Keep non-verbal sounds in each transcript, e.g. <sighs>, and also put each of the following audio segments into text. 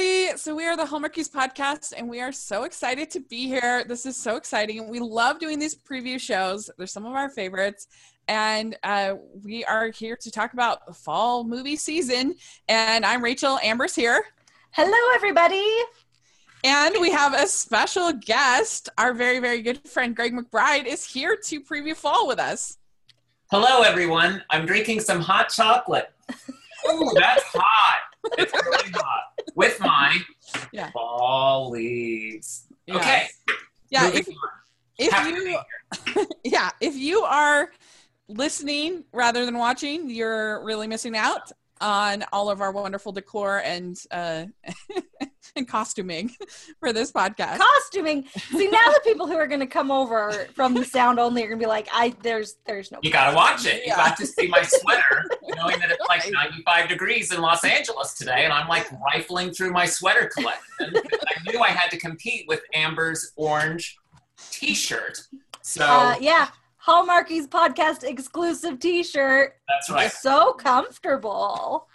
everybody. So, we are the Hallmarkies podcast, and we are so excited to be here. This is so exciting. We love doing these preview shows, they're some of our favorites. And uh, we are here to talk about the fall movie season. And I'm Rachel Amber's here. Hello, everybody. And we have a special guest. Our very, very good friend Greg McBride is here to preview fall with us. Hello, everyone. I'm drinking some hot chocolate. <laughs> Ooh, that's hot. It's really hot. With my Yeah. fall leaves. Yes. Okay. Yeah. moving If, on. if Happy you <laughs> yeah, if you are listening rather than watching, you're really missing out on all of our wonderful decor and uh, <laughs> <laughs> and costuming <laughs> for this podcast. Costuming. See, now the people who are going to come over from the sound only are going to be like, "I there's there's no." You gotta watch it. You Yeah. got to see my sweater, <laughs> knowing that it's like 95 degrees in Los Angeles today, and I'm like rifling through my sweater collection. I knew I had to compete with Amber's orange T-shirt, so Uh, yeah, Hallmarkies podcast exclusive T-shirt. that's right. So comfortable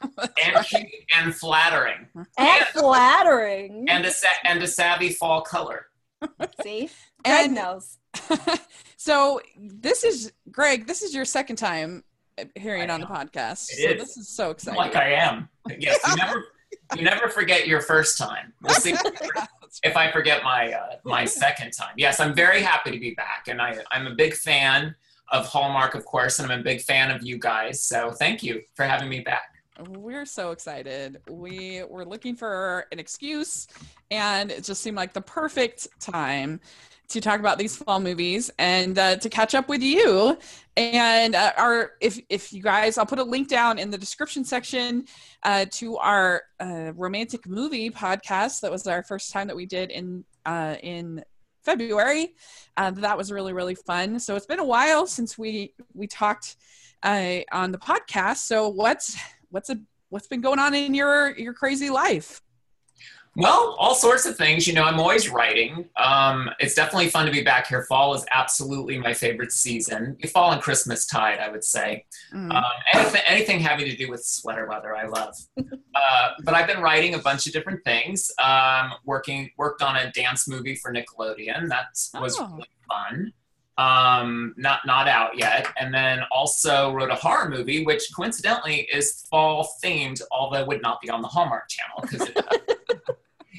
And cute and flattering, and flattering. and a sa- and a savvy fall color. See, <laughs> Greg And- knows. <laughs> so this is Greg. This is your second time uh, hearing I on the podcast. It so is. this is so exciting. like I am. Yes, you <laughs> never you never forget your first time. <laughs> We'll see <laughs> if I forget my uh, my second time. Yes, I'm very happy to be back, and I I'm a big fan of Hallmark, of course, and I'm a big fan of you guys. So thank you for having me back. We're so excited. We were looking for an excuse, and it just seemed like the perfect time to talk about these fall movies and uh, to catch up with you. And uh, our, if if you guys, I'll put a link down in the description section uh, to our uh, romantic movie podcast. That was our first time that we did in uh, in February. Uh, that was really really fun. So it's been a while since we we talked on the podcast. So what's what's a what's been going on in your your crazy life? Well, all sorts of things. You know, I'm always writing. Um, it's definitely fun to be back here. Fall is absolutely my favorite season. Fall and Christmas tide, I would say. Mm. Um, anything, anything having to do with sweater weather, I love. <laughs> uh, but I've been writing a bunch of different things. Um, working, worked on a dance movie for Nickelodeon. That was Oh. really fun. Um, not not out yet. And then also wrote a horror movie, which coincidentally is fall themed, although would not be on the Hallmark Channel because <laughs>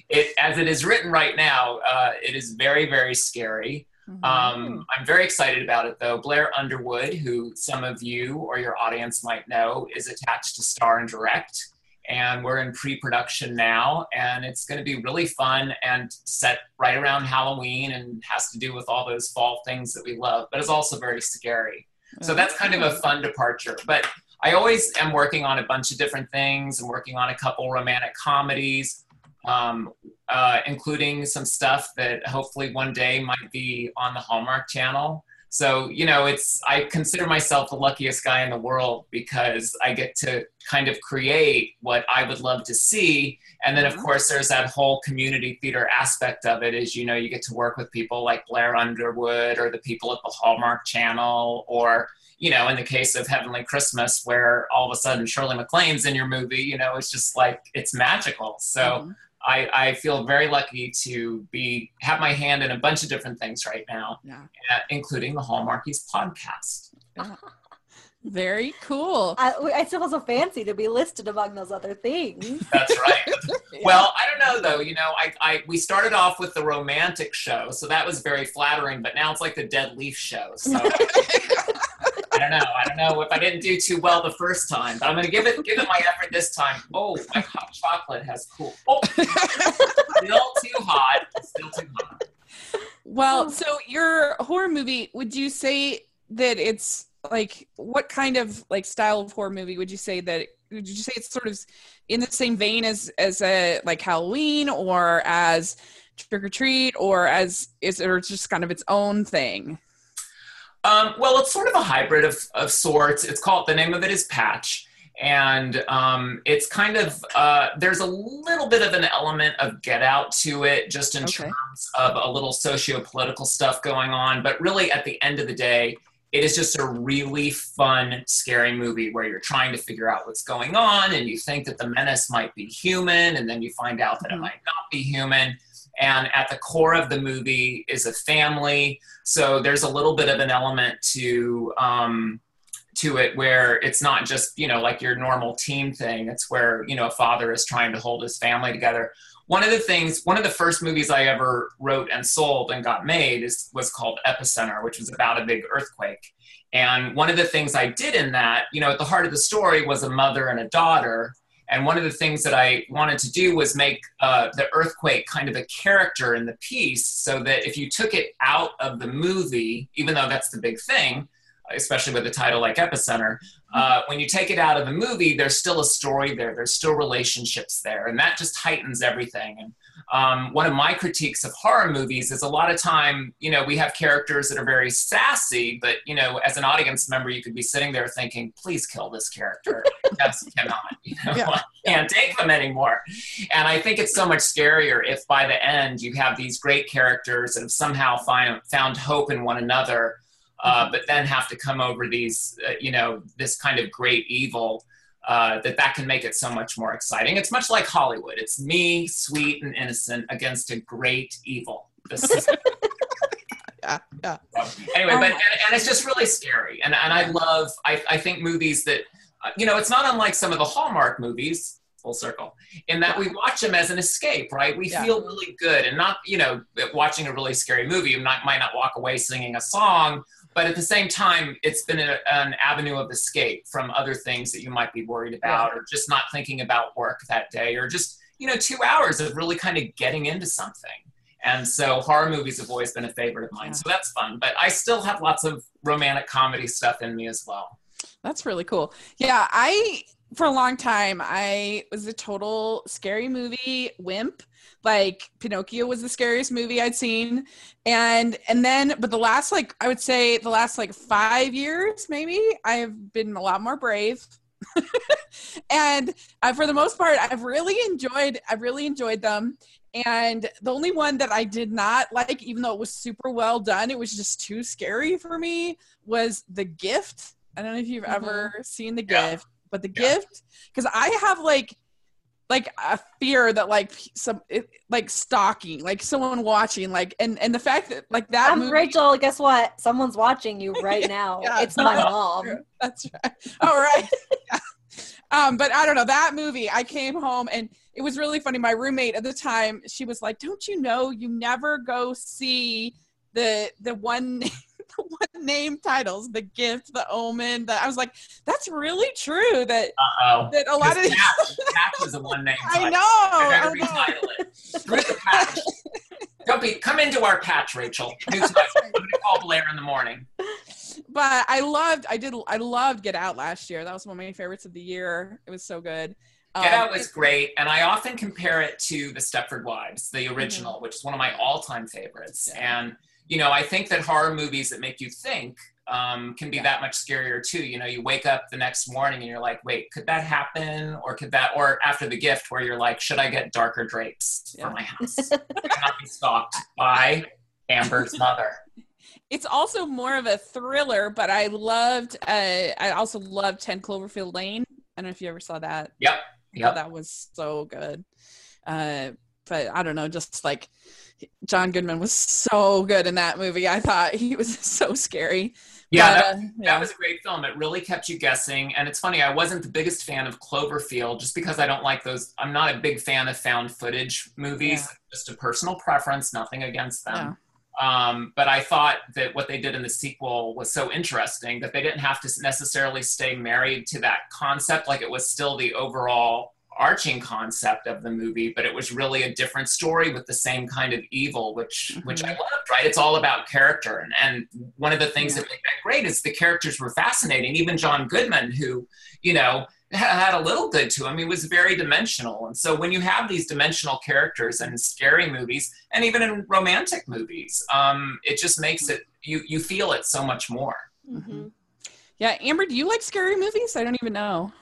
it, as it is written right now, uh, it is very very scary. Mhm. Um, I'm very excited about it though. Blair Underwood, who some of you or your audience might know, is attached to Star and Direct. And we're in pre production now, and it's going to be really fun and set right around Halloween and has to do with all those fall things that we love, but it's also very scary. So that's kind of a fun departure. But I always am working on a bunch of different things. I'm working on a couple romantic comedies, um, uh, including some stuff that hopefully one day might be on the Hallmark Channel. So, you know, it's, I consider myself the luckiest guy in the world because I get to kind of create what I would love to see. And then, of Mhm. course, there's that whole community theater aspect of it is, you know, you get to work with people like Blair Underwood or the people at the Hallmark Channel or, you know, in the case of Heavenly Christmas, where all of a sudden Shirley MacLaine's in your movie, you know, it's just like, it's magical. So, Mhm. I, I feel very lucky to be have my hand in a bunch of different things right now, Yeah. uh, including the Hallmarkies podcast. Very cool. I, I still feel so fancy to be listed among those other things. <laughs> That's right. <laughs> well, I don't know though. You know, I, I we started off with the romantic show, so that was very flattering. But now it's like the Dead Leaf show. So <laughs> I don't know. I don't know if I didn't do too well the first time, but I'm going to give it give it my effort this time. Oh, my hot chocolate has cooled. Oh, <laughs> still too hot. It's still too hot. Well, oh. so your horror movie, would you say that it's like what kind of like style of horror movie would you say that would you say it's sort of in the same vein as as a like Halloween or as Trick or Treat or as is it or just kind of its own thing? Um, well, it's sort of a hybrid of, of sorts. It's called, the name of it is Patch. And um, it's kind of, uh, there's a little bit of an element of get out to it, just in Okay. terms of a little socio political stuff going on. But really, at the end of the day, it is just a really fun, scary movie where you're trying to figure out what's going on and you think that the menace might be human and then you find out that it Mhm. might not be human. And at the core of the movie is a family. So there's a little bit of an element to um, to it where it's not just you know like your normal team thing. It's where you know a father is trying to hold his family together. One of the things, one of the first movies I ever wrote and sold and got made is was called Epicenter, which was about a big earthquake. And one of the things I did in that, you know, at the heart of the story was a mother and a daughter. And one of the things that I wanted to do was make uh, the earthquake kind of a character in the piece so that if you took it out of the movie, even though that's the big thing, especially with a title like Epicenter, uh, when you take it out of the movie, there's still a story there, there's still relationships there, and that just heightens everything. And um, one of my critiques of horror movies is a lot of time, you know, we have characters that are very sassy, but you know, as an audience member, you could be sitting there thinking, "Please kill this character." <laughs> Just cannot, you know, Yeah. I can't take them anymore. And I think it's so much scarier if by the end you have these great characters that have somehow find, found hope in one another, uh, but then have to come over these, uh, you know, this kind of great evil uh, that that can make it so much more exciting. It's much like Hollywood. It's me, sweet and innocent, against a great evil. This is, <laughs> Yeah, yeah. anyway, Oh but and, and it's just really scary. And and I love. I I think movies that, uh, you know, it's not unlike some of the Hallmark movies. Full circle, in that we watch them as an escape, right? We Yeah. feel really good, and not, you know, watching a really scary movie. You might might not walk away singing a song, but at the same time, it's been a, an avenue of escape from other things that you might be worried about, or just not thinking about work that day, or just you know, two hours of really kind of getting into something. And so horror movies have always been a favorite of mine. Yeah. So that's fun. But I still have lots of romantic comedy stuff in me as well. That's really cool. Yeah, I for a long time I was a total scary movie wimp. Like Pinocchio was the scariest movie I'd seen. And and then but the last like I would say the last like 5 years maybe I've been a lot more brave. <laughs> and uh, for the most part I've really enjoyed I've really enjoyed them. And the only one that I did not like, even though it was super well done, it was just too scary for me, was The Gift. I don't know if you've Mhm. ever seen The Yeah. Gift, but The Yeah. Gift, because I have like, like a fear that like some it, like stalking, like someone watching, like and and the fact that like that I'm movie, Rachel. Guess what? Someone's watching you <laughs> right now. Yeah. it's my mom. That's right. All right. <laughs> Yeah. Um, but I don't know that movie. I came home and it was really funny. My roommate at the time, she was like, "Don't you know you never go see the the one <laughs> one name titles, the gift, the omen." The I was like, "That's really true." That Uh oh. that a lot of Patch, Patch is a one name I know. I know. retitle it. Screw the Patch. <laughs> Don't be, come into our patch, Rachel. I'm going to call Blair in the morning. But I loved. I did. I loved Get Out last year. That was one of my favorites of the year. It was so good. Get Um, Out was great, and I often compare it to The Stepford Wives, the original, which is one of my all-time favorites. And you know, I think that horror movies that make you think um, can be Yeah. that much scarier too. You know, you wake up the next morning and you're like, "Wait, could that happen?" Or could that? Or after the gift, where you're like, "Should I get darker drapes Yeah. for my house? <laughs> I cannot be stalked by Amber's mother." it's also more of a thriller, but I loved. Uh, I also loved Ten Cloverfield Lane. I don't know if you ever saw that. Yep. Thought that was so good. Uh, but I don't know, just like John Goodman was so good in that movie. I thought he was <laughs> so scary. Yeah, But, that, uh, that was a great film. It really kept you guessing. And it's funny, I wasn't the biggest fan of Cloverfield just because I don't like those. I'm not a big fan of found footage movies. Yeah. Just a personal preference, nothing against them. Yeah. Um, but I thought that what they did in the sequel was so interesting that they didn't have to necessarily stay married to that concept. Like it was still the overall arching concept of the movie, but it was really a different story with the same kind of evil, which which I loved. Right? It's all about character, and and one of the things Yeah. that made that great is the characters were fascinating. Even John Goodman, who you know had a little good to him, he was very dimensional. And so when you have these dimensional characters in scary movies, and even in romantic movies, um, it just makes it you you feel it so much more. Mhm. Yeah, Amber, do you like scary movies? I don't even know.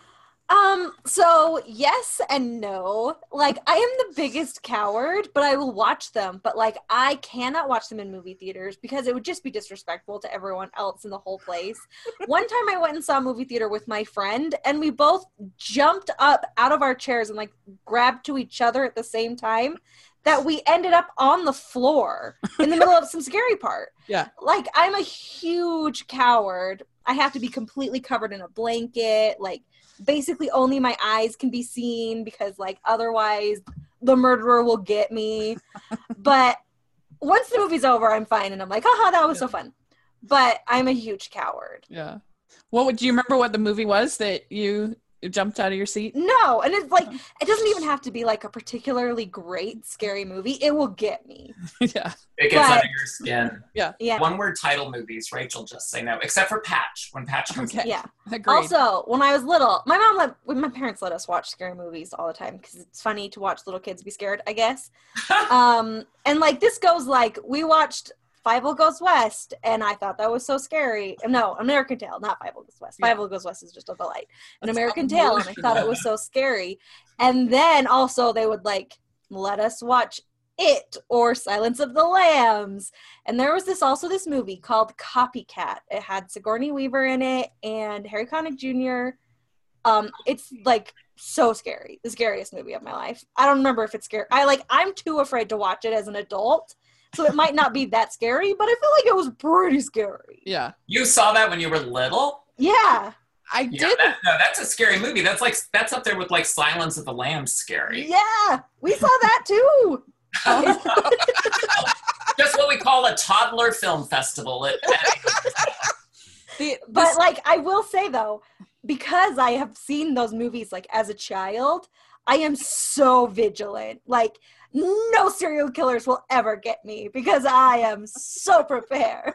Um, so yes and no. Like I am the biggest coward, but I will watch them. But like I cannot watch them in movie theaters because it would just be disrespectful to everyone else in the whole place. One time I went and saw a movie theater with my friend and we both jumped up out of our chairs and like grabbed to each other at the same time that we ended up on the floor in the middle of some scary part. <laughs> Yeah. Like I'm a huge coward. I have to be completely covered in a blanket, like basically only my eyes can be seen because like otherwise the murderer will get me. <laughs> But once the movie's over i'm fine and i'm like haha that was so fun. But i'm a huge coward. Yeah. What would do you remember what the movie was that you jumped out of your seat? no and it's like it doesn't even have to be like a particularly great scary movie it will get me <laughs> yeah. It gets But- under your skin. yeah Yeah. One word title movies, Rachel just say no, except for Patch. When Patch comes Okay. yeah Agreed. also when i was little my mom let when my parents let us watch scary movies all the time because it's funny to watch little kids be scared i guess <laughs> um and like this goes like we watched Fievel Goes West, and I thought that was so scary. No, American Tail, not Fievel Goes West. Yeah. Fievel Goes West is just a delight. An That's American Tail, and I thought it was so scary. And then also they would like let us watch it or Silence of the Lambs. And there was this also this movie called Copycat. It had Sigourney Weaver in it and Harry Connick Jr. Um, it's like so scary. The scariest movie of my life. I don't remember if it's scary. I like I'm too afraid to watch it as an adult. So it might not be that scary, but I feel like it was pretty scary. yeah. You saw that when you were little? Yeah. I Yeah, did. that, no, that's a scary movie. That's like that's up there with like Silence of the Lambs scary. Yeah. We saw that too. <laughs> Just what we call a toddler film festival. At, <laughs> the, But this- like I will say though, because I have seen those movies like as a child, I am so vigilant. Like no serial killers will ever get me because I am so prepared.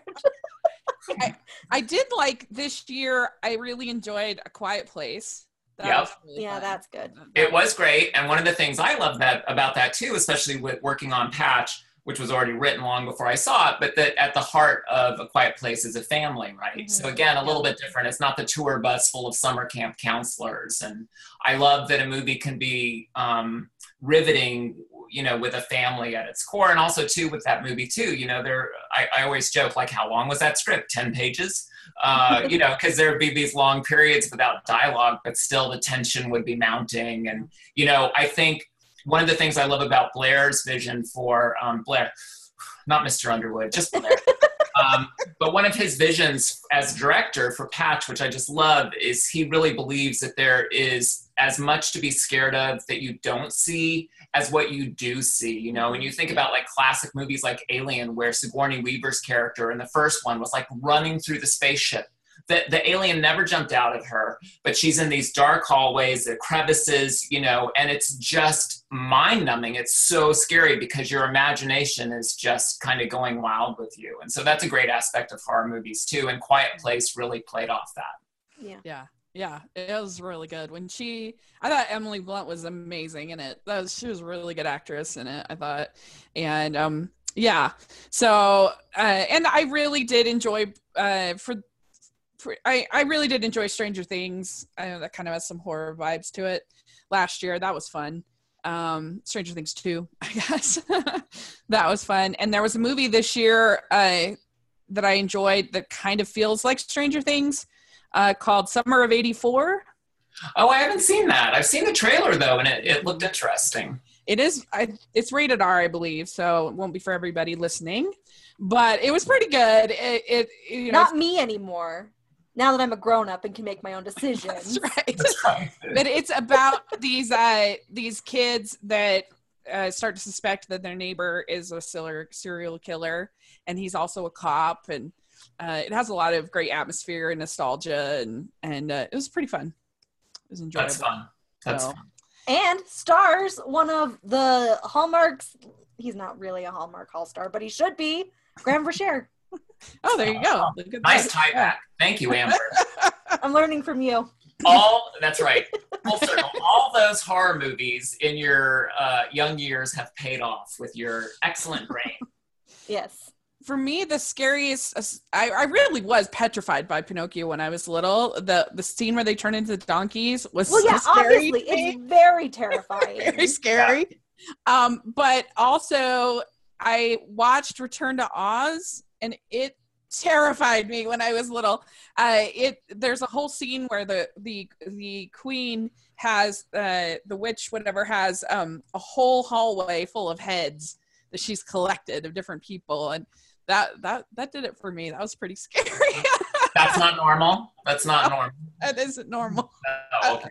I did like this year. I really enjoyed A Quiet Place. That Yep. really Yeah, fun. that's good. it was great, and one of the things I love that about that too, especially with working on Patch, which was already written long before I saw it, but that at the heart of A Quiet Place is a family, right? So Mhm. again, a little bit different. It's not the tour bus full of summer camp counselors, and I love that a movie can be um, riveting you know with a family at its core and also too with that movie too you know there i, I always joke like how long was that script? 10 pages? Uh, <laughs> you know because there would be these long periods without dialogue but still the tension would be mounting and you know i think one of the things i love about blair's vision for um, blair not mr underwood just blair. <laughs> Um, but one of his visions as director for patch which i just love is he really believes that there is as much to be scared of that you don't see as what you do see. You know, when mm-hmm. you think about like classic movies like Alien, where Sigourney Weaver's character in the first one was like running through the spaceship. The, the alien never jumped out at her, but she's in these dark hallways, the crevices, you know, and it's just mind numbing. It's so scary because your imagination is just kind of going wild with you. And so that's a great aspect of horror movies too. And Quiet Place really played off that. Yeah. Yeah. Yeah, it was really good. When she, I thought Emily Blunt was amazing in it. That was, she was a really good actress in it. I thought, and um, yeah. So, uh, and I really did enjoy uh for, I I really did enjoy Stranger Things. I know that kind of has some horror vibes to it. Last year, that was fun. Um, Stranger Things two, <laughs> I guess. <laughs> that was fun. And there was a movie this year uh that I enjoyed that kind of feels like Stranger Things uh, called Summer of 84. Oh, I haven't seen that. I've seen the trailer though, and it, it looked interesting. It is, I, it's rated R, I believe, so it won't be for everybody listening, but it was pretty good. It, it you know, Not me anymore. Now that I'm a grown up and can make my own <laughs> decisions. that's right. That's right. but it's about these uh these kids that uh, start to suspect that their neighbor is a serial serial killer and he's also a cop and uh, it has a lot of great atmosphere and nostalgia and and uh, it was pretty fun it was enjoyable That's fun. That's So- fun. And stars one of the hallmarks. He's not really a hallmark hall star, but he should be. Graham Verchere. <laughs> oh there you go Look at Nice that. tie back. Thank you, Amber. <laughs> I'm learning from you. all that's right. All those horror movies in your uh, young years have paid off with your excellent brain. Yes. For me, the scariest, I, I really was petrified by Pinocchio when I was little. The the scene where they turn into donkeys was Well, so yeah, scary. obviously, to it's <laughs> very terrifying. very scary. Um, but also I watched Return to Oz and it terrified me when I was little. Uh, it there's a whole scene where the the the queen has uh, the witch whatever has um, a whole hallway full of heads that she's collected of different people and that that that did it for me. That was pretty scary. <laughs> That's not normal. That's not normal. that isn't normal. <laughs> Oh, okay.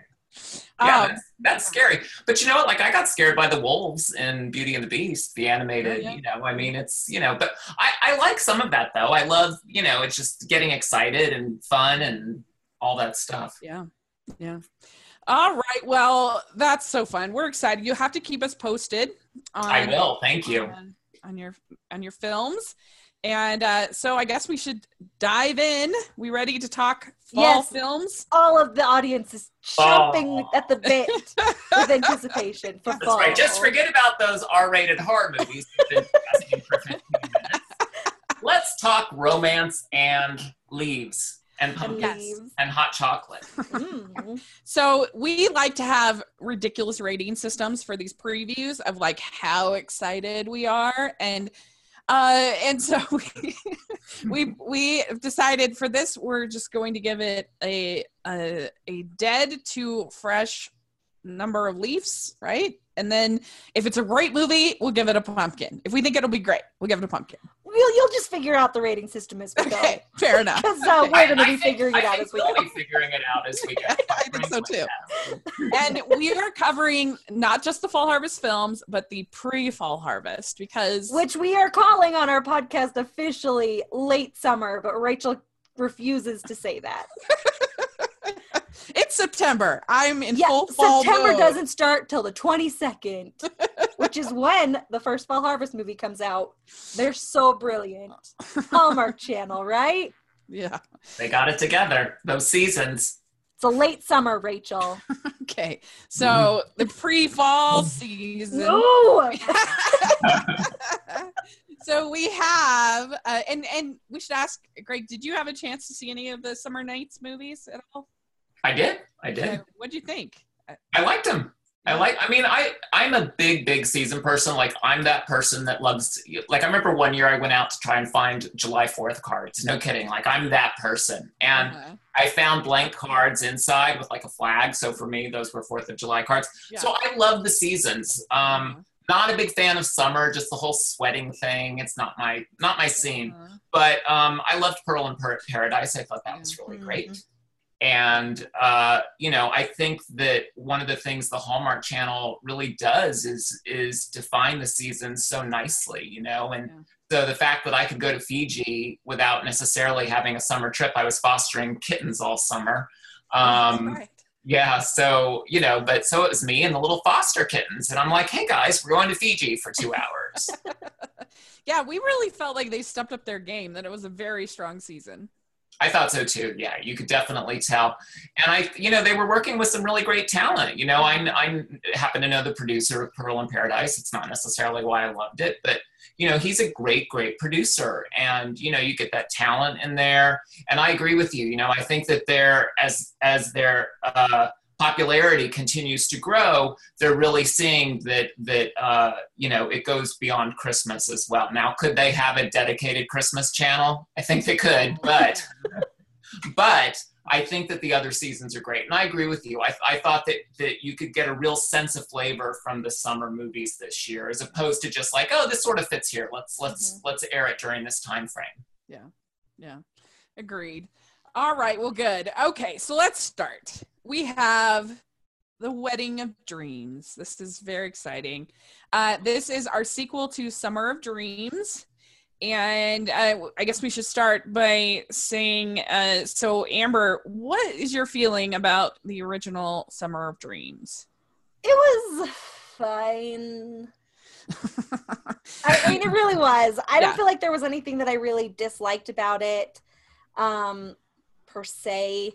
Yeah, Um, that's, that's scary. But you know what? Like I got scared by the wolves in Beauty and the Beast, the animated. yeah. You know, I mean, it's you know, but I I like some of that though. I love you know, it's just getting excited and fun and all that stuff. Yeah. Yeah. All right. Well, that's so fun. We're excited. You have to keep us posted on I will. Thank you. on, on your on your films. And uh, so I guess we should dive in. We ready to talk fall Yes. films? All of the audience is chomping Oh. at the bit with anticipation for That's fall. right. Just forget about those R-rated horror movies <laughs> you've been discussing for 15 minutes. Let's talk romance and leaves and And pumpkins Yes. and hot chocolate. Mm. So we like to have ridiculous rating systems for these previews of like how excited we are and uh and so <laughs> we we we decided for this we're just going to give it a a, a dead to fresh number of leaves right? And then if it's a great movie we'll give it a pumpkin. If we think it'll be great we'll give it a pumpkin You'll, you'll just figure out the rating system as we go. okay fair <laughs> enough Because uh, I- we're going to be figuring it out as we go. we'll be figuring it out as <laughs> we go. I think so, too. and we are covering not just the fall harvest films but the pre-fall harvest because Which we are calling on our podcast officially late summer, but Rachel refuses to say that. <laughs> it's september i'm in Yeah, full fall September mode. doesn't start till the 22nd, <laughs> which is when the first Fall Harvest movie comes out. They're so brilliant. <laughs> Hallmark Channel, right? yeah They got it together. Those seasons. It's a late summer, Rachel. <laughs> okay so the pre-fall season No! so we have uh, and and we should ask greg did you have a chance to see any of the summer nights movies at all I did. I did. Uh, what'd you think I liked them. I like. I mean, I I'm a big big season person. Like I'm that person that loves. Like I remember one year I went out to try and find July Fourth cards. No kidding. Like I'm that person, and Uh-huh. I found blank cards inside with like a flag. So for me, those were Fourth of July cards. Yeah. So I love the seasons. Um, not a big fan of summer. Just the whole sweating thing. It's not my not my scene. Uh-huh. But um, I loved Pearl Per- Paradise. I thought that was really Mhm. great. And uh, you know, I think that one of the things the Hallmark Channel really does is is define the seasons so nicely. You know, and Yeah. so the fact that I could go to Fiji without necessarily having a summer trip, I was fostering kittens all summer. Um, Right. yeah, so you know, but so it was me and the little foster kittens, and I'm like, hey guys, we're going to Fiji for two hours. <laughs> yeah, we really felt like they stepped up their game. That it was a very strong season. I thought so too. Yeah, you could definitely tell. And I, you know, they were working with some really great talent. You know, I, I happen to know the producer of Pearl in Paradise. It's not necessarily why I loved it, but you know, he's a great, great producer. And you know, you get that talent in there. And I agree with you. You know, I think that they're as as their uh, popularity continues to grow, they're really seeing that that uh, you know it goes beyond Christmas as well. Now, could they have a dedicated Christmas channel? I think they could, but <laughs> but I think that the other seasons are great, and I agree with you. I, I thought that that you could get a real sense of flavor from the summer movies this year, as opposed to just like, oh, this sort of fits here. Let's let's let's air it during this time frame. Yeah, yeah, agreed. All right, well, good. Okay, so let's start. We have The Wedding of Dreams. This is very exciting. Uh, this is our sequel to Summer of Dreams. And uh, I guess we should start by saying uh, so, Amber, what is your feeling about the original Summer of Dreams? It was fine. I, I mean, it really was. I don't <laughs> feel like there was anything that I really disliked about it, um, per se.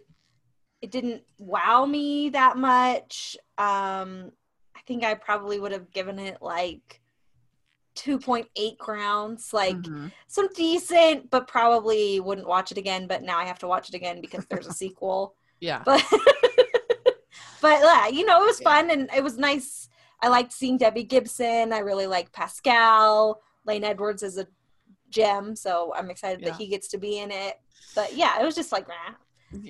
It didn't wow me that much. Um, I think I probably would have given it like 2.8 crowns. Like Mhm. some decent, but probably wouldn't watch it again. But now I have to watch it again because there's a <laughs> sequel. Yeah. But <laughs> but yeah, you know, it was Yeah. fun and it was nice. I liked seeing Debbie Gibson. I really like Pascal. Lane Edwards is a gem, so I'm excited Yeah. that he gets to be in it. But yeah, it was just like, nah.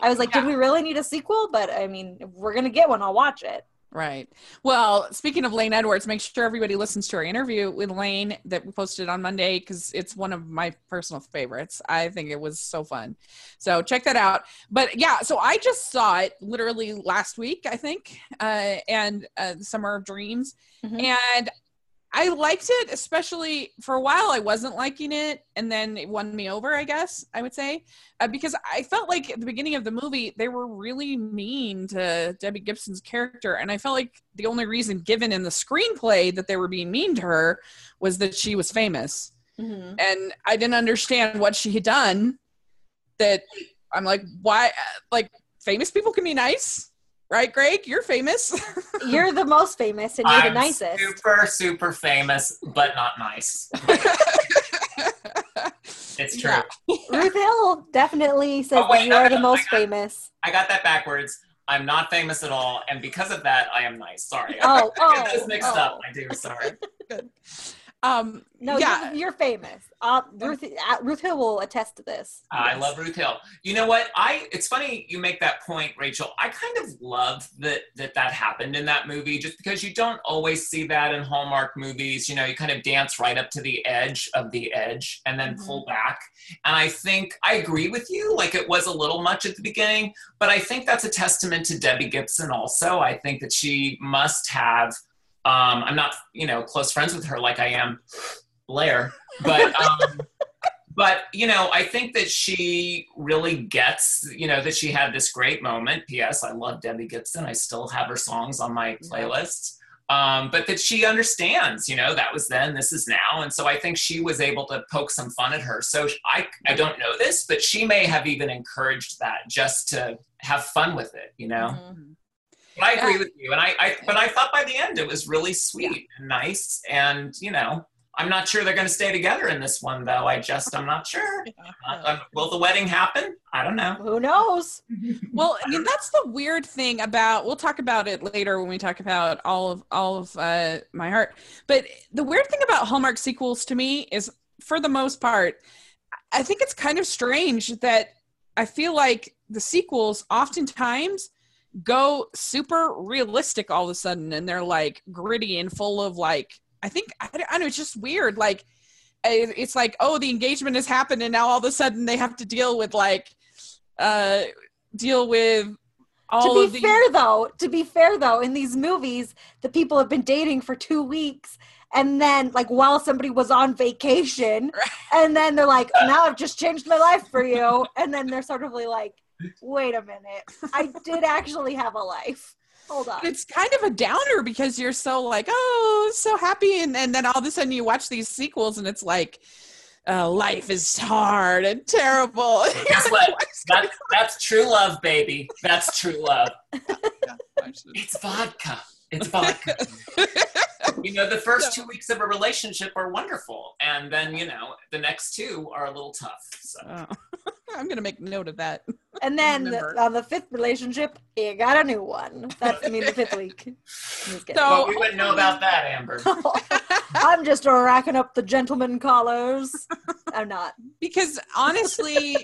I was like, Yeah. did we really need a sequel? But I mean, if we're gonna get one, I'll watch it. Right. Well, speaking of Lane Edwards, make sure everybody listens to our interview with Lane that we posted on Monday because it's one of my personal favorites. I think it was so fun. So check that out. But yeah, so I just saw it literally last week, I think, uh, and uh, Summer of Dreams. Mhm. And I liked it, especially for a while. I wasn't liking it, and then it won me over. I guess I would say uh, because I felt like at the beginning of the movie they were really mean to Debbie Gibson's character, and I felt like the only reason given in the screenplay that they were being mean to her was that she was famous, Mhm. and I didn't understand what she had done. That I'm like, why? Like famous people can be nice, right? Greg, you're famous. <laughs> You're the most famous and you're the I'm nicest. super, super famous, but not nice. <laughs> It's true. Yeah. <laughs> Ruth Hill definitely says Oh, wait, that you no, are no, the no, most I got- famous. I got that backwards. I'm not famous at all, and because of that, I am nice. Sorry. Oh, I get oh, those mixed oh. up. I do. Sorry. Um, No, yeah. you're, you're famous. Uh, Ruth, uh, Ruth Hill will attest to this. I love Ruth Hill. You know what? I it's funny you make that point, Rachel. I kind of love that that that happened in that movie, just because you don't always see that in Hallmark movies. You know, you kind of dance right up to the edge of the edge and then Mhm. pull back. And I think I agree with you. Like it was a little much at the beginning, but I think that's a testament to Debbie Gibson. Also, I think that she must have. Um, I'm not, you know, close friends with her like I am Blair, but. Um, <laughs> but you know i think that she really gets you know that she had this great moment. Ps i love debbie gibson. I still have her songs on my playlist. Um, but that she understands you know that was then this is now. And so i think she was able to poke some fun at her. So i i don't know this but she may have even encouraged that just to have fun with it you know? Mhm. But i agree with you and I, I but i thought by the end it was really sweet and nice and you know i'm not sure they're going to stay together in this one though i just i'm not sure <laughs> uh, um, will the wedding happen? I don't know. Who knows? <laughs> well I mean, that's the weird thing about we'll talk about it later when we talk about all of all of uh, my heart but the weird thing about hallmark sequels to me is for the most part i think it's kind of strange that i feel like the sequels oftentimes go super realistic all of a sudden and they're like gritty and full of like i think i don't, I don't know it's just weird like it's like oh the engagement has happened and now all of a sudden they have to deal with like uh deal with all to be the fair though, to be fair though, in these movies, the people have been dating for two weeks and then like while somebody was on vacation <laughs> and then they're like, now I've just changed my life for you. And then they're sort of like, wait a minute. I did actually have a life. Hold on. it's kind of a downer because you're so like oh so happy and, and then all of a sudden you watch these sequels and it's like uh, life is hard and terrible <laughs> Guess what? That, that's true love, baby. That's true love. It's vodka. It's vodka. you know, the first two weeks of a relationship are wonderful, and then you know the next two are a little tough. So Oh. <laughs> i'm gonna make note of that And then Remember. on the fifth relationship, you got a new one. That's I mean the fifth week. I'm just kidding. So- well, we wouldn't know about that, Amber. <laughs> I'm just racking up the gentleman collars. I'm not. because honestly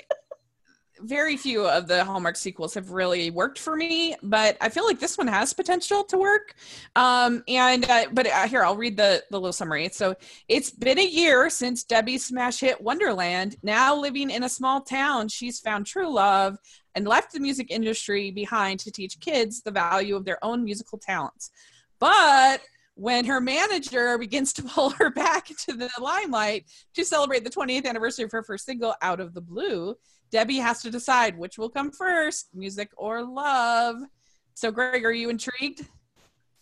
very few of the hallmark sequels have really worked for me but i feel like this one has potential to work. Um and uh, but uh, here i'll read the the little summary. So it's been a year since debbie's smash hit wonderland. Now living in a small town she's found true love and left the music industry behind to teach kids the value of their own musical talents. But when her manager begins to <laughs> pull her back into the limelight to celebrate the 20th anniversary of her first single, Out of the Blue, Debbie has to decide which will come first, music or love. So, Greg, are you intrigued?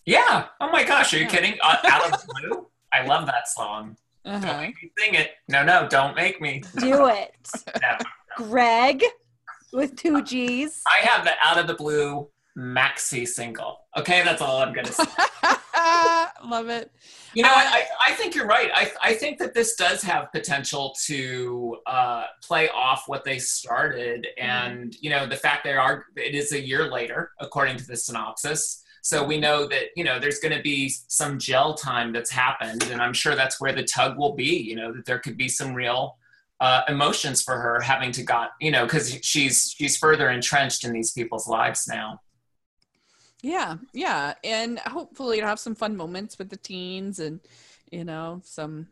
Yeah. Oh my gosh, are you Yeah. kidding? Uh, Out of the blue. I love that song. Don't Uh-huh. make me sing it. No, no, don't make me. Do <laughs> it. No. Greg with two G's. I have the out of the blue maxi single. Okay, that's all I'm gonna say. <laughs> Love it. You know, I, I think you're right. I, I think that this does have potential to uh, play off what they started, and you know, the fact they are it is a year later, according to the synopsis. So we know that you know there's going to be some gel time that's happened, and I'm sure that's where the tug will be. You know, that there could be some real uh, emotions for her having to got you know because she's she's further entrenched in these people's lives now. Yeah, yeah, and hopefully you'll have some fun moments with the teens, and you know some.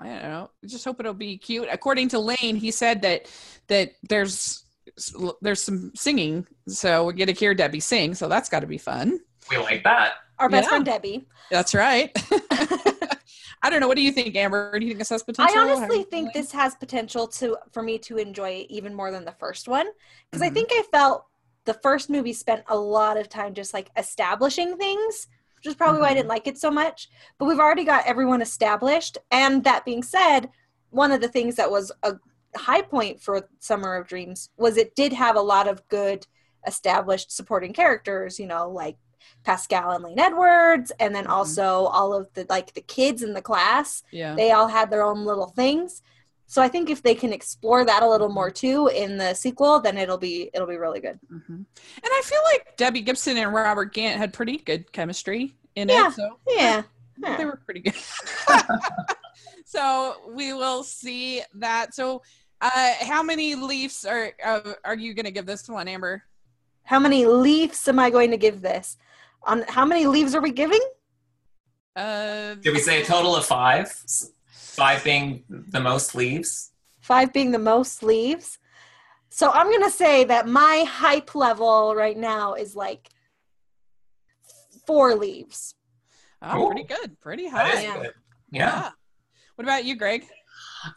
I don't know. Just hope it'll be cute. According to Lane, he said that that there's there's some singing, so we get to hear Debbie sing. So that's got to be fun. We like that. Our best Yeah. friend Debbie. That's right. <laughs> <laughs> I don't know. What do you think, Amber? Do you think this has potential? I honestly think feeling? this has potential to for me to enjoy it even more than the first one because I Mhm. think I felt the first movie spent a lot of time just like establishing things, which is probably why I Mhm. didn't like it so much. But we've already got everyone established, and that being said, one of the things that was a high point for Summer of Dreams was it did have a lot of good established supporting characters, you know, like Pascal and Lane Edwards, and then Mhm. also all of the like the kids in the class Yeah. they all had their own little things so i think if they can explore that a little more too in the sequel then it'll be it'll be really good hmm And I feel like Debbie Gibson and Robert Gant had pretty good chemistry in Yeah. it. So yeah, <laughs> they were pretty good. <laughs> so we will see that. So, uh, how many leaves are uh, are you going to give this one, Amber? how many leaves am i going to give this on how many leaves are we giving Uh, Did we say a total of five? S- Five being the most leaves. five being the most leaves so i'm going to say that my hype level right now is like four leaves oh, pretty good, pretty That high. is yeah. good. Yeah. What about you, Greg?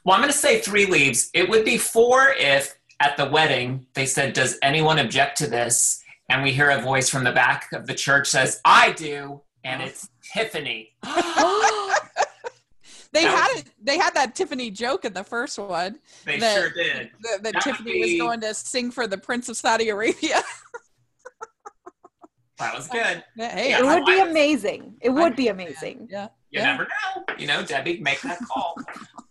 Well, I'm going to say three leaves. It would be four if at the wedding they said, "Does anyone object to this?" And we hear a voice from the back of the church says, "I do," and oh. it's Tiffany. <gasps> <gasps> <gasps> They That had was- it. They had that Tiffany joke in the first one. They that- sure did. That, that That would Tiffany was going to sing for the Prince of Saudi Arabia. <laughs> That was good. hey, Yeah, it I- would be I- amazing it would be amazing yeah. You Yeah. never know. You know, Debbie, make that call.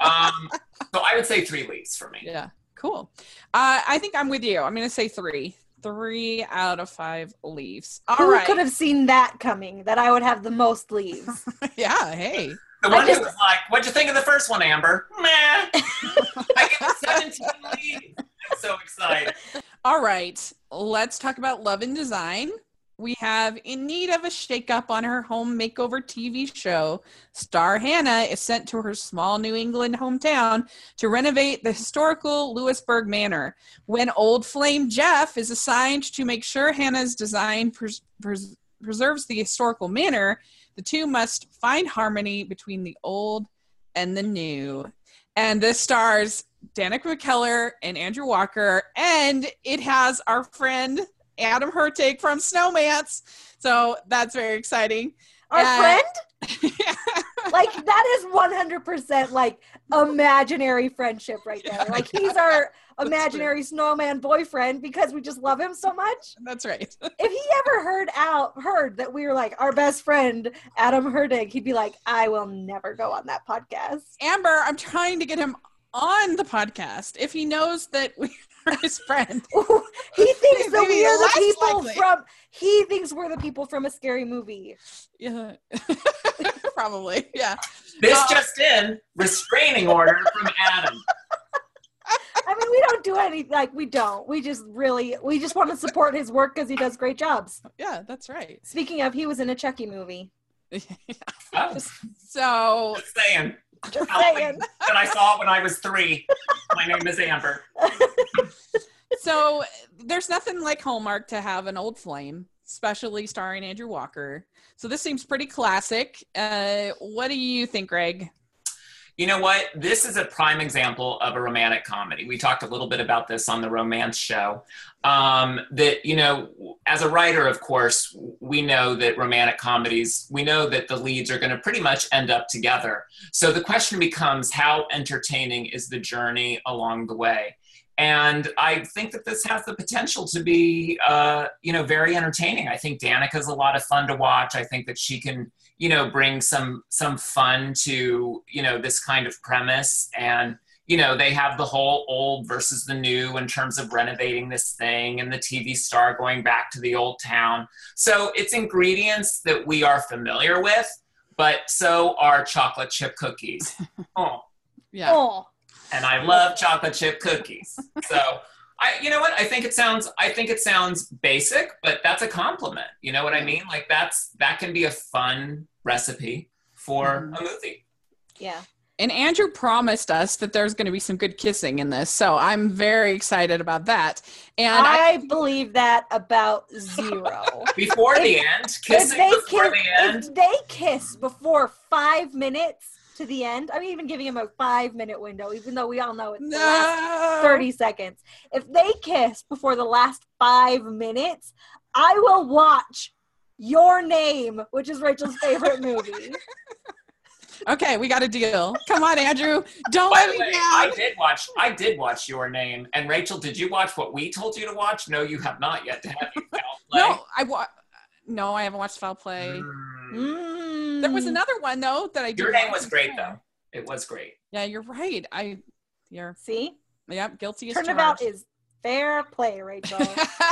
um, so I would say three leaves for me. Yeah, cool. Uh, I think I'm with you. I'm going to say three. Three out of five leaves. All who right. could have seen that coming that i would have the most leaves <laughs> yeah. Hey. The one just- who was like, "What'd you think of the first one, Amber?" Meh. <laughs> I give it 17 leaves. I'm so excited. All right. Let's talk about love and design. We have in need of a shakeup on her home makeover TV show. Star Hannah is sent to her small New England hometown to renovate the historical Lewisburg Manor. When old flame Jeff is assigned to make sure Hannah's design pres- pres- preserves the historical manor, the two must find harmony between the old and the new. And this stars Danica McKellar and Andrew Walker, and it has our friend Adam Hurtig from Snowmance. So that's very exciting. our Uh, friend <laughs> like that is 100% like imaginary friendship right there like he's our imaginary snowman boyfriend because we just love him so much that's right. <laughs> if he ever heard out heard that we were like our best friend adam hurtig he'd be like i will never go on that podcast Amber, I'm trying to get him on the podcast if he knows that we <laughs> are his friend. <laughs> he thinks that we are the people likely. from he thinks we're the people from a scary movie Yeah. Probably. Yeah. This Uh, just in: restraining order from Adam. i mean we don't do any like we don't we just really we just want to support his work because he does great jobs Yeah, that's right. speaking of he was in a chucky movie Oh, <laughs> so just saying just How saying that I saw it when I was three. My name is Amber. <laughs> so there's nothing like Hallmark to have an old flame, especially starring Andrew Walker. So this seems pretty classic. Uh, what do you think, Greg? You know what? This is a prime example of a romantic comedy. We talked a little bit about this on the romance show. Um, that, you know, as a writer, of course, we know that romantic comedies, we know that the leads are going to pretty much end up together. So the question becomes how entertaining is the journey along the way? And I think that this has the potential to be, uh, you know, very entertaining. I think Danica's a lot of fun to watch. I think that she can, you know, bring some some fun to, you know, this kind of premise. And you know, they have the whole old versus the new in terms of renovating this thing and the TV star going back to the old town. So it's ingredients that we are familiar with, but so are chocolate chip cookies. <laughs> oh. Yeah. Oh, And I love chocolate chip cookies. So I you know what? I think it sounds I think it sounds basic, but that's a compliment. You know what I mean? Like that's that can be a fun recipe for mm-hmm. a movie. yeah. And Andrew promised us that there's going to be some good kissing in this, so I'm very excited about that. And I, I believe that about zero. <laughs> Before the end, if kissing they before kiss, the end. if they kiss before five minutes to the end, I'm even giving him a five minute window, even though we all know it's the last 30 seconds. If they kiss before the last five minutes, I will watch Your Name, which is Rachel's favorite movie. <laughs> Okay, we got a deal. Come on, Andrew. Don't By let the me way, down. I did watch. I did watch Your Name. And Rachel, did you watch what we told you to watch? No, you have not yet. Have you? <laughs> Foul Play? No, I wa- No, I haven't watched Foul Play. Mm. Mm. There was another one though that I did. Your name was great though. It was great. Yeah, you're right. I, you're, See? yep, guilty as Turnabout charged. is fair play, Rachel. <laughs>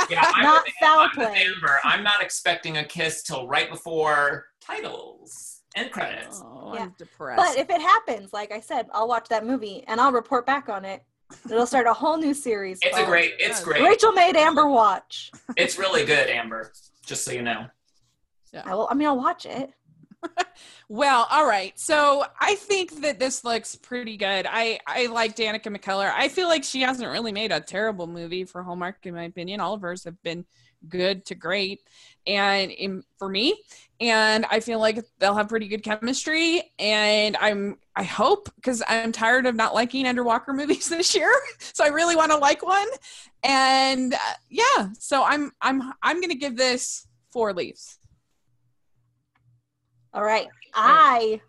Yeah, I'm Not with, foul I'm play. Amber. I'm not expecting a kiss till right before titles and credits. Oh, Yeah. I'm depressed. But if it happens, like I said, I'll watch that movie and I'll report back on it. It'll start a whole new series. It's a great. It's yes. great. Rachel made Amber watch. It's really good, Amber. Just so you know. I will. I mean, I'll watch it. <laughs> Well, all right. So I think that this looks pretty good. I I like Danica McKellar. I feel like she hasn't really made a terrible movie for Hallmark, in my opinion. All of hers have been good to great, and in, for me, and I feel like they'll have pretty good chemistry. And I'm I hope because I'm tired of not liking Andrew Walker <laughs> movies this year, so I really want to like one. And uh, yeah, so I'm I'm I'm gonna give this four leaves. All right. I,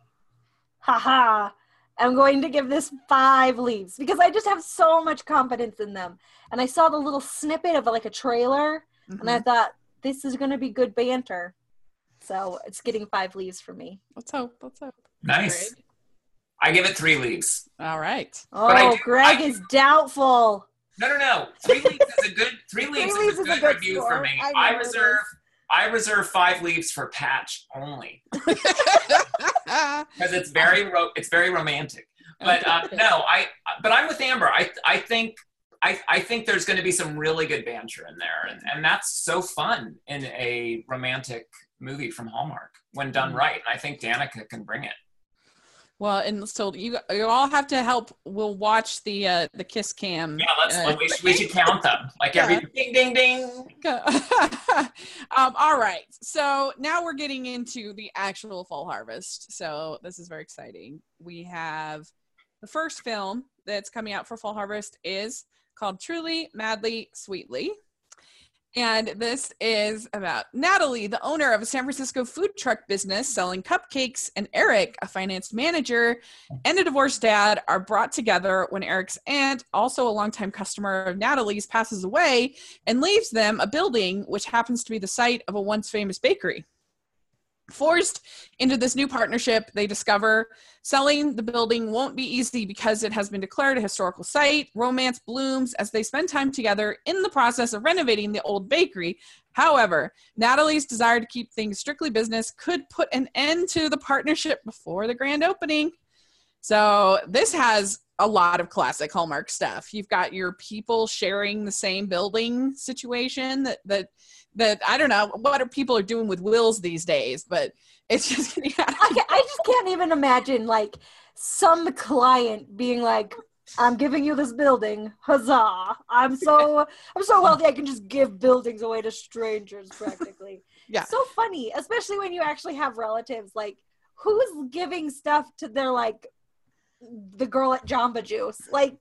haha, am going to give this five leaves because I just have so much confidence in them. And I saw the little snippet of like a trailer, and Mm-hmm. I thought this is going to be good banter. So it's getting five leaves for me. Let's hope. Let's hope. Nice. Greg? I give it three leaves. All right. Oh, do- Greg I- is doubtful. No, no, no. Three leaves is a good. Three leaves leaves is a is a good, good review score. for me. I I, reserve. I reserve five leaves for Patch only <laughs> because it's very ro- it's very romantic. But uh, no, I but I'm with Amber. I I think I I think there's going to be some really good banter in there, and and that's so fun in a romantic movie from Hallmark when done Mhm. right. And I think Danica can bring it. Well, and so you you all have to help. We'll watch the uh, the kiss cam. Yeah, let's uh, we, should, we should count them like Yeah. every ding ding ding. <laughs> um, all right. So now we're getting into the actual fall harvest. So this is very exciting. We have the first film that's coming out for fall harvest is called Truly, Madly, Sweetly. And this is about Natalie, the owner of a San Francisco food truck business selling cupcakes, and Eric, a finance manager, and a divorced dad are brought together when Eric's aunt, also a longtime customer of Natalie's, passes away and leaves them a building which happens to be the site of a once famous bakery. Forced into this new partnership, they discover selling the building won't be easy because it has been declared a historical site. Romance blooms as they spend time together in the process of renovating the old bakery. However, Natalie's desire to keep things strictly business could put an end to the partnership before the grand opening. So, this has a lot of classic Hallmark stuff. You've got your people sharing the same building situation that that that I don't know what are people are doing with wills these days, but it's just <laughs> yeah. I, I just can't even imagine like some client being like, "I'm giving you this building, huzzah! I'm so I'm so wealthy, I can just give buildings away to strangers practically." <laughs> Yeah. so funny, especially when you actually have relatives. Like, who's giving stuff to their like the girl at Jamba Juice? Like,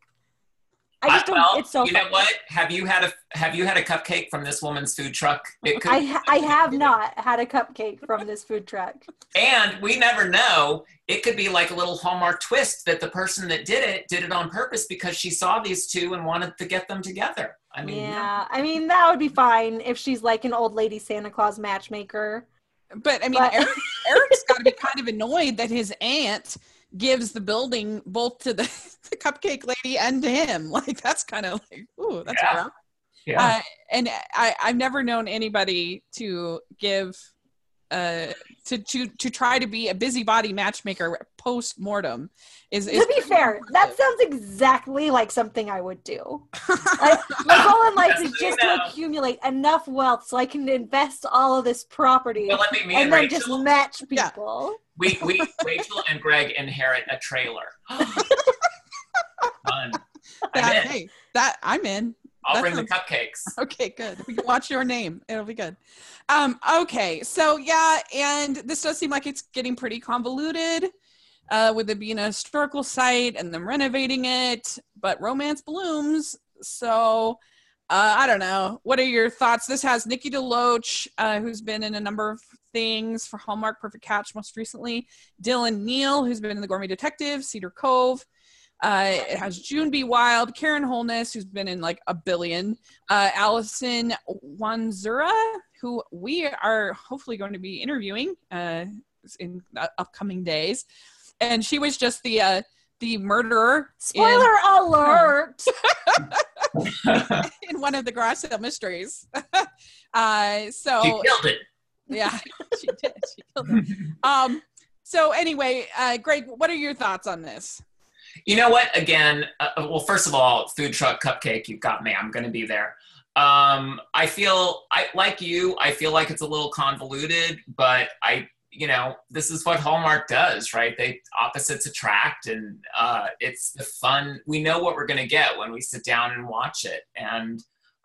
I just don't. well, it's so you know what? Have you had a Have you had a cupcake from this woman's food truck? It could, I ha- I have not had a cupcake from this food truck. and we never know. It could be like a little Hallmark twist that the person that did it did it on purpose because she saw these two and wanted to get them together. I mean, yeah, I mean that would be fine if she's like an old lady Santa Claus matchmaker. But I mean, But- Eric, Eric's got to be kind of annoyed that his aunt gives the building both to the, <laughs> the cupcake lady and to him. <laughs> Like that's kind of like, ooh, that's Yeah. rough. yeah. Uh, and I, I've never known anybody to give, uh, to to to try to be a busybody matchmaker post mortem. Is, is to be fair, that sounds exactly like something I would do. <laughs> Like, my goal in life is Yes, we just to accumulate enough wealth so I can invest all of this property Well, let me, me and and then Rachel, just match Yeah. people. We, we, Rachel and Greg inherit a trailer. <gasps> Fun. I'm that, in. hey, that I'm in. I'll that bring the cupcakes. <laughs> Okay, good. We can watch your name. It'll be good. Um, okay, so yeah, and this does seem like it's getting pretty convoluted, uh, with it being a historical site and them renovating it, but romance blooms. So uh, I don't know. What are your thoughts? This has Nikki DeLoach, uh, who's been in a number of things for Hallmark, Perfect Catch most recently. Dylan Neal, who's been in The Gourmet Detective, Cedar Cove. Uh, it has June B. Wild, Karen Holness, who's been in like a billion, uh, Allison Wandzura, who we are hopefully going to be interviewing uh, in uh, upcoming days, and she was just the uh, the murderer Spoiler alert! <laughs> in one of the garage sale mysteries. <laughs> uh, so She killed it. yeah, <laughs> she did. She killed it. Um, so anyway, uh, Greg, what are your thoughts on this? You know what? Again, uh, well, first of all, food truck cupcake, you've got me. I'm going to be there. Um, I feel I like you. I feel like it's a little convoluted, but I, you know, this is what Hallmark does, right? They opposites attract, and uh, it's the fun. We know what we're going to get when we sit down and watch it, and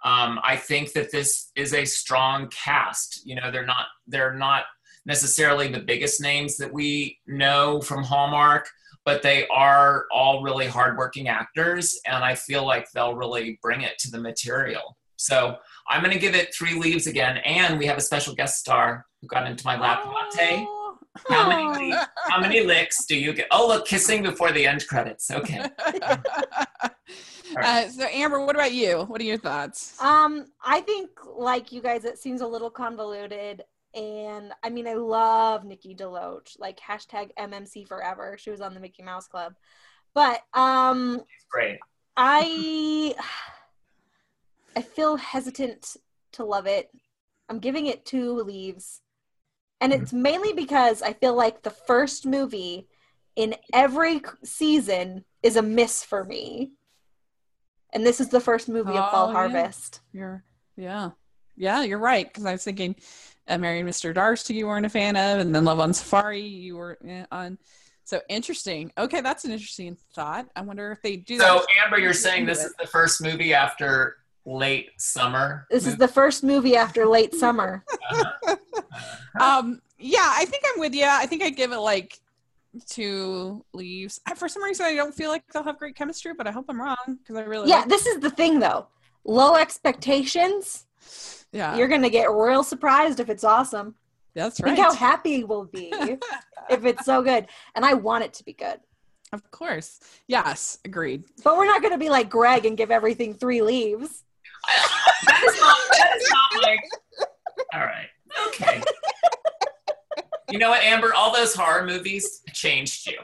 um, I think that this is a strong cast. You know, they're not they're not necessarily the biggest names that we know from Hallmark but they are all really hardworking actors, and I feel like they'll really bring it to the material. So I'm going to give it three leaves again, and we have a special guest star who got into my lap latte. Oh. How many, how many licks do you get? Oh, look, kissing before the end credits. Okay. <laughs> uh, so Amber, what about you? What are your thoughts? Um, I think like you guys, it seems a little convoluted. And I mean, I love Nikki DeLoach, like hashtag MMC forever. She was on the Mickey Mouse Club. But um Great. I <sighs> <sighs> <sighs> I feel hesitant to love it. I'm giving it two leaves. And it's mainly because I feel like the first movie in every season is a miss for me. And this is the first movie of Fall Oh, yeah. Harvest. You're, yeah, yeah, you're right. Because I was thinking, uh, Marrying Mr. Darcy, you weren't a fan of, and then Love on Safari, you were eh, on. So interesting. Okay, that's an interesting thought. I wonder if they do. So, that. Amber, you're saying this is the first movie after late summer? This is the first movie after late summer. <laughs> Uh-huh. Um, yeah, I think I'm with you. I think I give it like two leaves. I, for some reason, I don't feel like they'll have great chemistry, but I hope I'm wrong because I really Yeah, like- this is the thing though. Low expectations. yeah, You're gonna get real surprised if it's awesome. that's right. Think how happy we'll be <laughs> if it's so good. And I want it to be good. of course, yes, agreed. But we're not gonna be like Greg and give everything three leaves. That is not, that is not like. All right. Okay. You know what, Amber? All those horror movies changed you.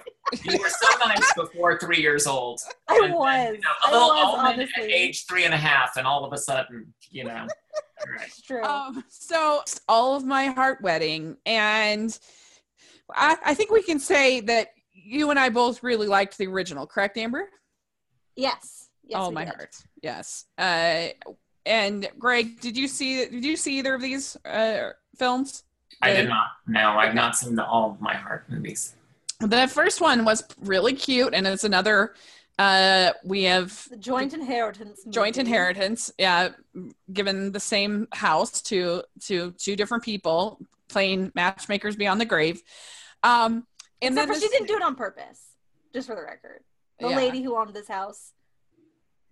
You were so nice before three years old. I And then, was. you know, I a little was almond at age three and a half, and all of a sudden, you know. All right. It's true. Um, so all of my heart wedding, and I, I think we can say that you and I both really liked the original, correct, Amber? yes. Yes. all my did. heart, yes. Uh, and Greg, did you see? Did you see either of these uh, films? I did not. No, I've not seen the, all of my heart movies. The first one was really cute, and it's another. Uh, we have The joint inheritance. joint inheritance. Yeah, given the same house to to two different people playing matchmakers beyond the grave. Um, and Except then for this- she didn't do it on purpose. Just for the record, the Yeah. lady who owned this house,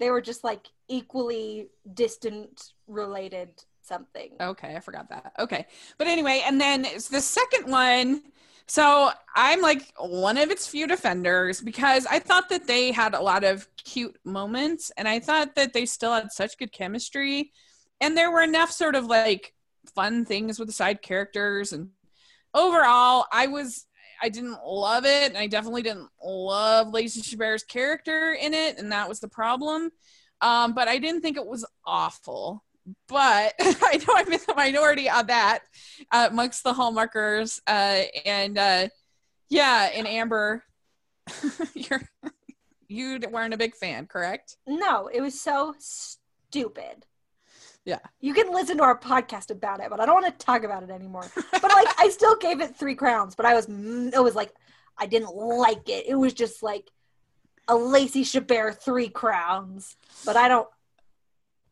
They were just like equally distant related something. Okay, I forgot that. Okay. But anyway, and then the second one. So I'm like one of its few defenders because I thought that they had a lot of cute moments and I thought that they still had such good chemistry. And there were enough sort of like fun things with the side characters. And overall, I was. I didn't love it, and I definitely didn't love Lacey Chabert's character in it, and that was the problem. Um, but I didn't think it was awful but <laughs> I know I'm in the minority on that uh, amongst the hallmarkers. Uh, and uh, yeah, and Amber, <laughs> you're you weren't a big fan, correct? No, it was so stupid. Yeah. You can listen to our podcast about it, but I don't want to talk about it anymore. but like, I still gave it three crowns, but I was, mm, it was like, I didn't like it. It was just like a Lacey Chabert three crowns, but I don't,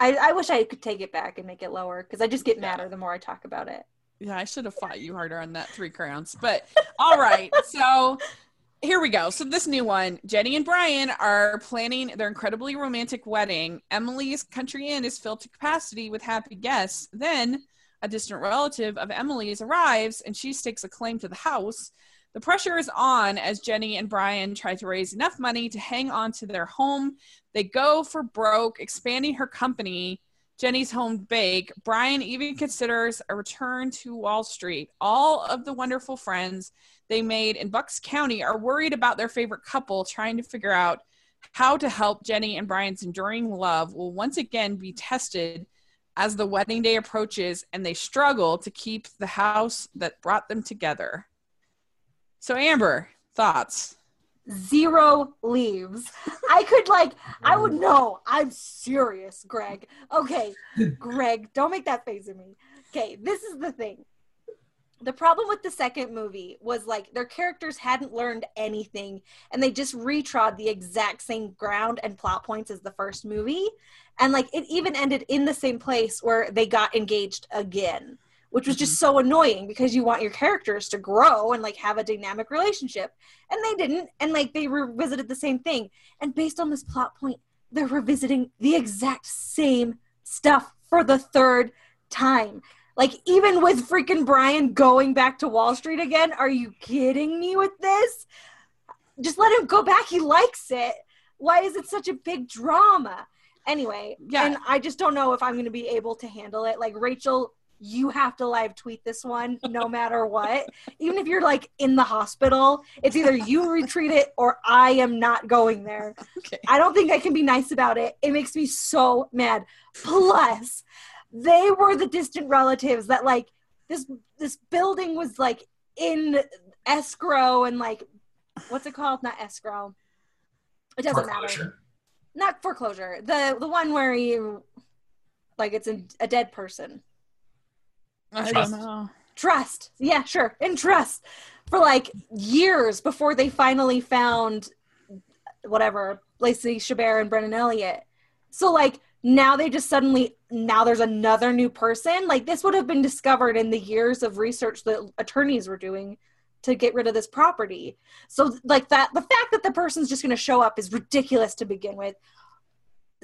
I, I wish I could take it back and make it lower because I just get madder the more I talk about it. Yeah, I should have fought you harder on that three crowns. But all right. so here we go. So this new one, Jenny and Brian are planning their incredibly romantic wedding. Emily's country inn is filled to capacity with happy guests. Then a distant relative of Emily's arrives and she stakes a claim to the house. The pressure is on as Jenny and Brian try to raise enough money to hang on to their home. They go for broke, expanding her company, Jenny's Home Bake. Brian even considers a return to Wall Street. All of the wonderful friends they made in Bucks County are worried about their favorite couple, trying to figure out how to help Jenny and Brian's enduring love will once again be tested as the wedding day approaches and they struggle to keep the house that brought them together. So, Amber, thoughts? Zero leaves. I could like, I would know. I'm serious, Greg. Okay, <laughs> Greg, don't make that face at me. Okay, this is the thing. The problem with the second movie was like their characters hadn't learned anything and they just retrod the exact same ground and plot points as the first movie. And like it even ended in the same place where they got engaged again which was just mm-hmm. so annoying because you want your characters to grow and like have a dynamic relationship. And they didn't. And like they revisited the same thing. And based on this plot point they're revisiting the exact same stuff for the third time. Like even with freaking Brian going back to Wall Street again are you kidding me with this? Just let him go back. He likes it. Why is it such a big drama? Anyway yeah. and i just don't know if i'm going to be able to handle it. Like rachel you have to live tweet this one no matter what. Even if you're like in the hospital, it's either you <laughs> retweet it or I am not going there. Okay. I don't think I can be nice about it. It makes me so mad. Plus, they were the distant relatives that like this this building was like in escrow and like what's it called? Not escrow. It doesn't foreclosure. matter. Not foreclosure. The the one where you like it's a, a dead person. I trust. don't know. Trust. Yeah, sure. And trust for like years before they finally found whatever, Lacey Chabert and Brennan Elliott. So like now they just suddenly now there's another new person. Like this would have been discovered in the years of research that attorneys were doing to get rid of this property. So like that the fact that the person's just gonna show up is ridiculous to begin with.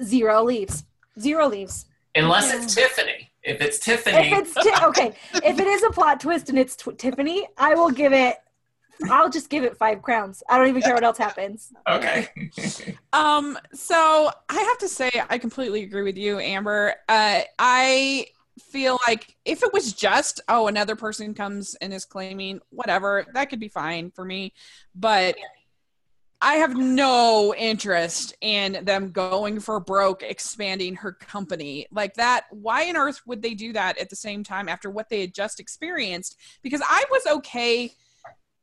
Zero leaves. Zero leaves. Unless it's Tiffany. If it's Tiffany, if it's ti- <laughs> okay, if it is a plot twist and it's t- Tiffany, I will give it. I'll just give it five crowns. I don't even care what else happens. Okay. <laughs> um. So I have to say, I completely agree with you, Amber. Uh, I feel like if it was just oh another person comes and is claiming whatever that could be fine for me but I have no interest in them going for broke, expanding her company like that. Why on earth would they do that at the same time after what they had just experienced? Because I was okay.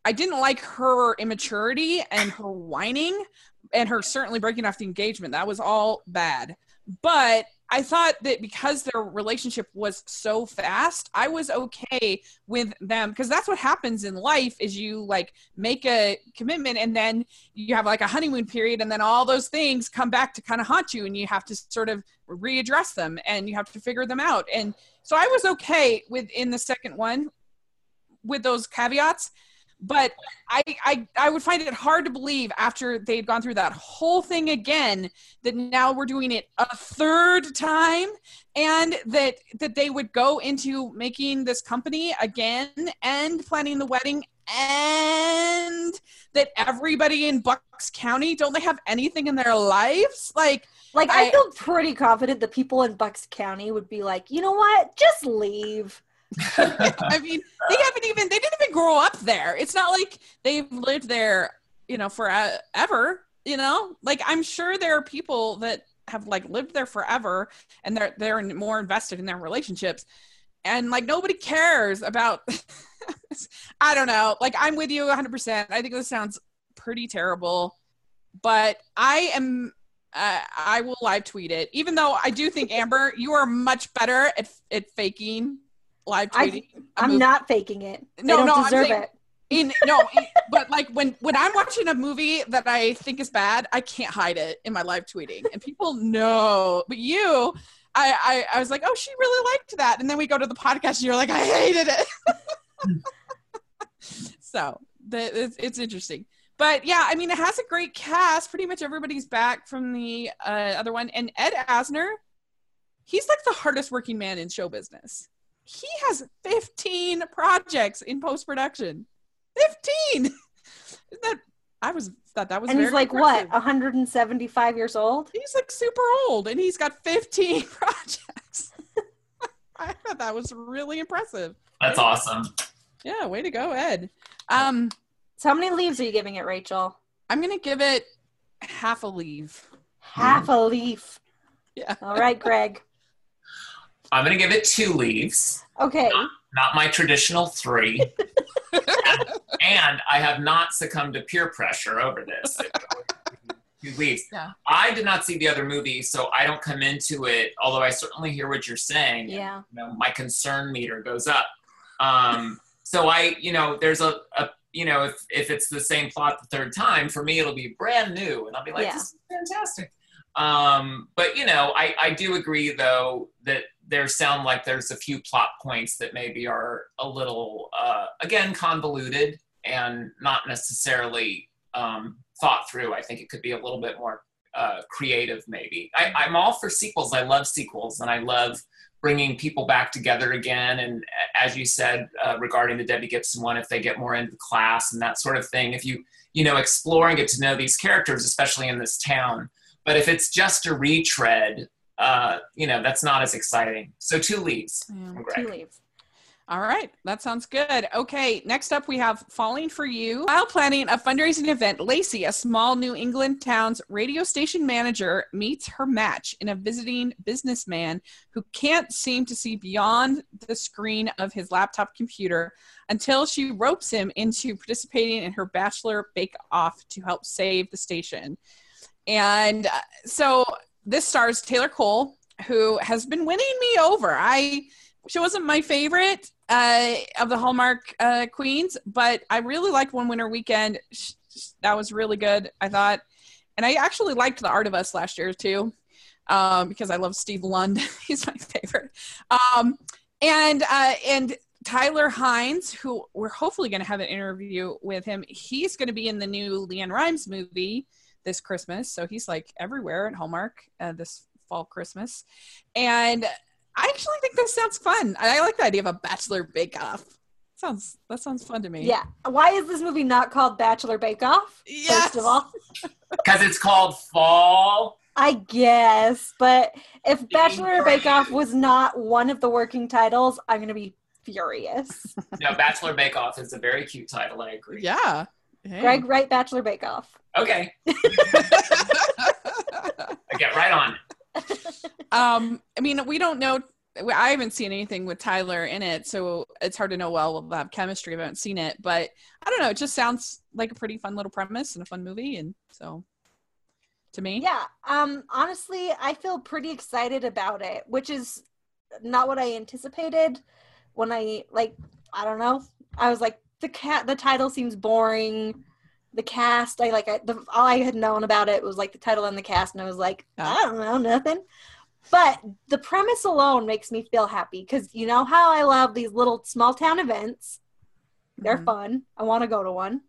I didn't like her immaturity and her whining and her certainly breaking off the engagement. That was all bad. But I thought that because their relationship was so fast, I was okay with them because that's what happens in life is you like make a commitment and then you have like a honeymoon period and then all those things come back to kind of haunt you and you have to sort of readdress them and you have to figure them out. And so I was okay with in the second one with those caveats. But I, I I would find it hard to believe after they'd gone through that whole thing again that now we're doing it a third time and that that they would go into making this company again and planning the wedding and that everybody in Bucks County don't they have anything in their lives like Like I, I- feel pretty confident the people in Bucks County would be like, you know what? Just leave. <laughs> I mean, they haven't even they didn't even grow up there. It's not like they've lived there, you know, forever, you know? Like I'm sure there are people that have like lived there forever and they're they're more invested in their relationships. And like nobody cares about <laughs> I don't know. Like I'm with you 100%. I think this sounds pretty terrible, but I am uh, I will live tweet it. Even though I do think Amber, you are much better at at faking live I- tweeting. a I'm movie. not faking it. No, don't no, I'm saying- it. in no in- but like when when i'm watching a movie that i think is bad i can't hide it in my live tweeting and people know but you I, I i was like oh she really liked that and then we go to the podcast and you're like i hated it <laughs> so the, it's, it's interesting but yeah i mean it has a great cast pretty much everybody's back from the uh, other one and ed asner he's like the hardest working man in show business he has 15 projects in post-production 15 that i was thought that was And he's very like what, 175 years old? he's like super old and he's got 15 <laughs> projects <laughs> i thought that was really impressive That's awesome. yeah way to go ed um So how many leaves are you giving it, Rachel? i'm gonna give it half a leave Half a leaf. Yeah. All right, Greg. I'm going to give it two leaves, Okay. not my traditional three. and, <laughs> and I have not succumbed to peer pressure over this. Two leaves. Yeah. I did not see the other movie, so I don't come into it. Although I certainly hear what you're saying. Yeah. you know, my concern meter goes up. Um, so I, you know, there's a, a, you know, if if it's the same plot the third time, for me it'll be brand new, and I'll be like, Yeah. this is fantastic. Um, but you know, I I do agree though that there sound like there's a few plot points that maybe are a little uh, again convoluted and not necessarily um, thought through. I think it could be a little bit more uh, creative, maybe. I, I'm all for sequels. I love sequels, and I love bringing people back together again. And as you said uh, regarding the Debbie Gibson one, if they get more into the class and that sort of thing, if you you know explore and get to know these characters, especially in this town. But if it's just a retread, uh, you know that's not as exciting. So two leaves Yeah. Two leaves. All right, that sounds good. Okay, next up we have Falling for You. While planning a fundraising event, Lacey, a small New England town's radio station manager, meets her match in a visiting businessman who can't seem to see beyond the screen of his laptop computer until she ropes him into participating in her bachelor bake off to help save the station. And uh, so this stars Taylor Cole, who has been winning me over. I she wasn't my favorite uh, of the Hallmark uh, queens, but I really liked One Winter Weekend. That was really good, I thought, and I actually liked The Art of Us last year too, um, because I love Steve Lund. <laughs> He's my favorite, um, and uh, and Tyler Hynes, who we're hopefully going to have an interview with him. He's going to be in the new LeAnn Rimes movie this Christmas, so he's like everywhere at Hallmark uh, this fall Christmas, and I actually think this sounds fun. I I like the idea of a bachelor bake off. Sounds that sounds fun to me. Yeah. Why is this movie not called Bachelor Bake Off? Yes. First of all, <laughs> Because it's called Fall. I guess, but if Bachelor Bake Off was not one of the working titles, I'm gonna be furious. No, Bachelor Bake Off is a very cute title. I agree. Yeah. Hey. Greg, write Bachelor Bake Off. Okay, <laughs> I get right on. um, I mean, we don't know. I haven't seen anything with Tyler in it, so it's hard to know. Well, we'll have chemistry. I haven't seen it, but I don't know. It just sounds like a pretty fun little premise and a fun movie, and so to me, Yeah. Um. Honestly, I feel pretty excited about it, which is not what I anticipated when I like. I don't know. I was like, the cat. The title seems boring. The cast. I like. I, the, all I had known about it was like the title and the cast, and I was like, Yeah. I don't know, nothing. But the premise alone makes me feel happy because you know how I love these little small town events. They're Mhm. fun. I want to go to one.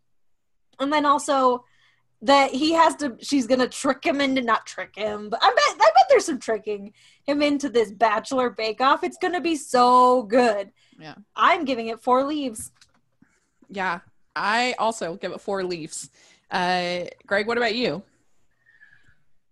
And then also that he has to she's gonna trick him into not trick him, but I bet I bet there's some tricking him into this bachelor bake off. It's gonna be so good. Yeah. I'm giving it four leaves. Yeah, I also give it four leaves. Uh, Greg, what about you?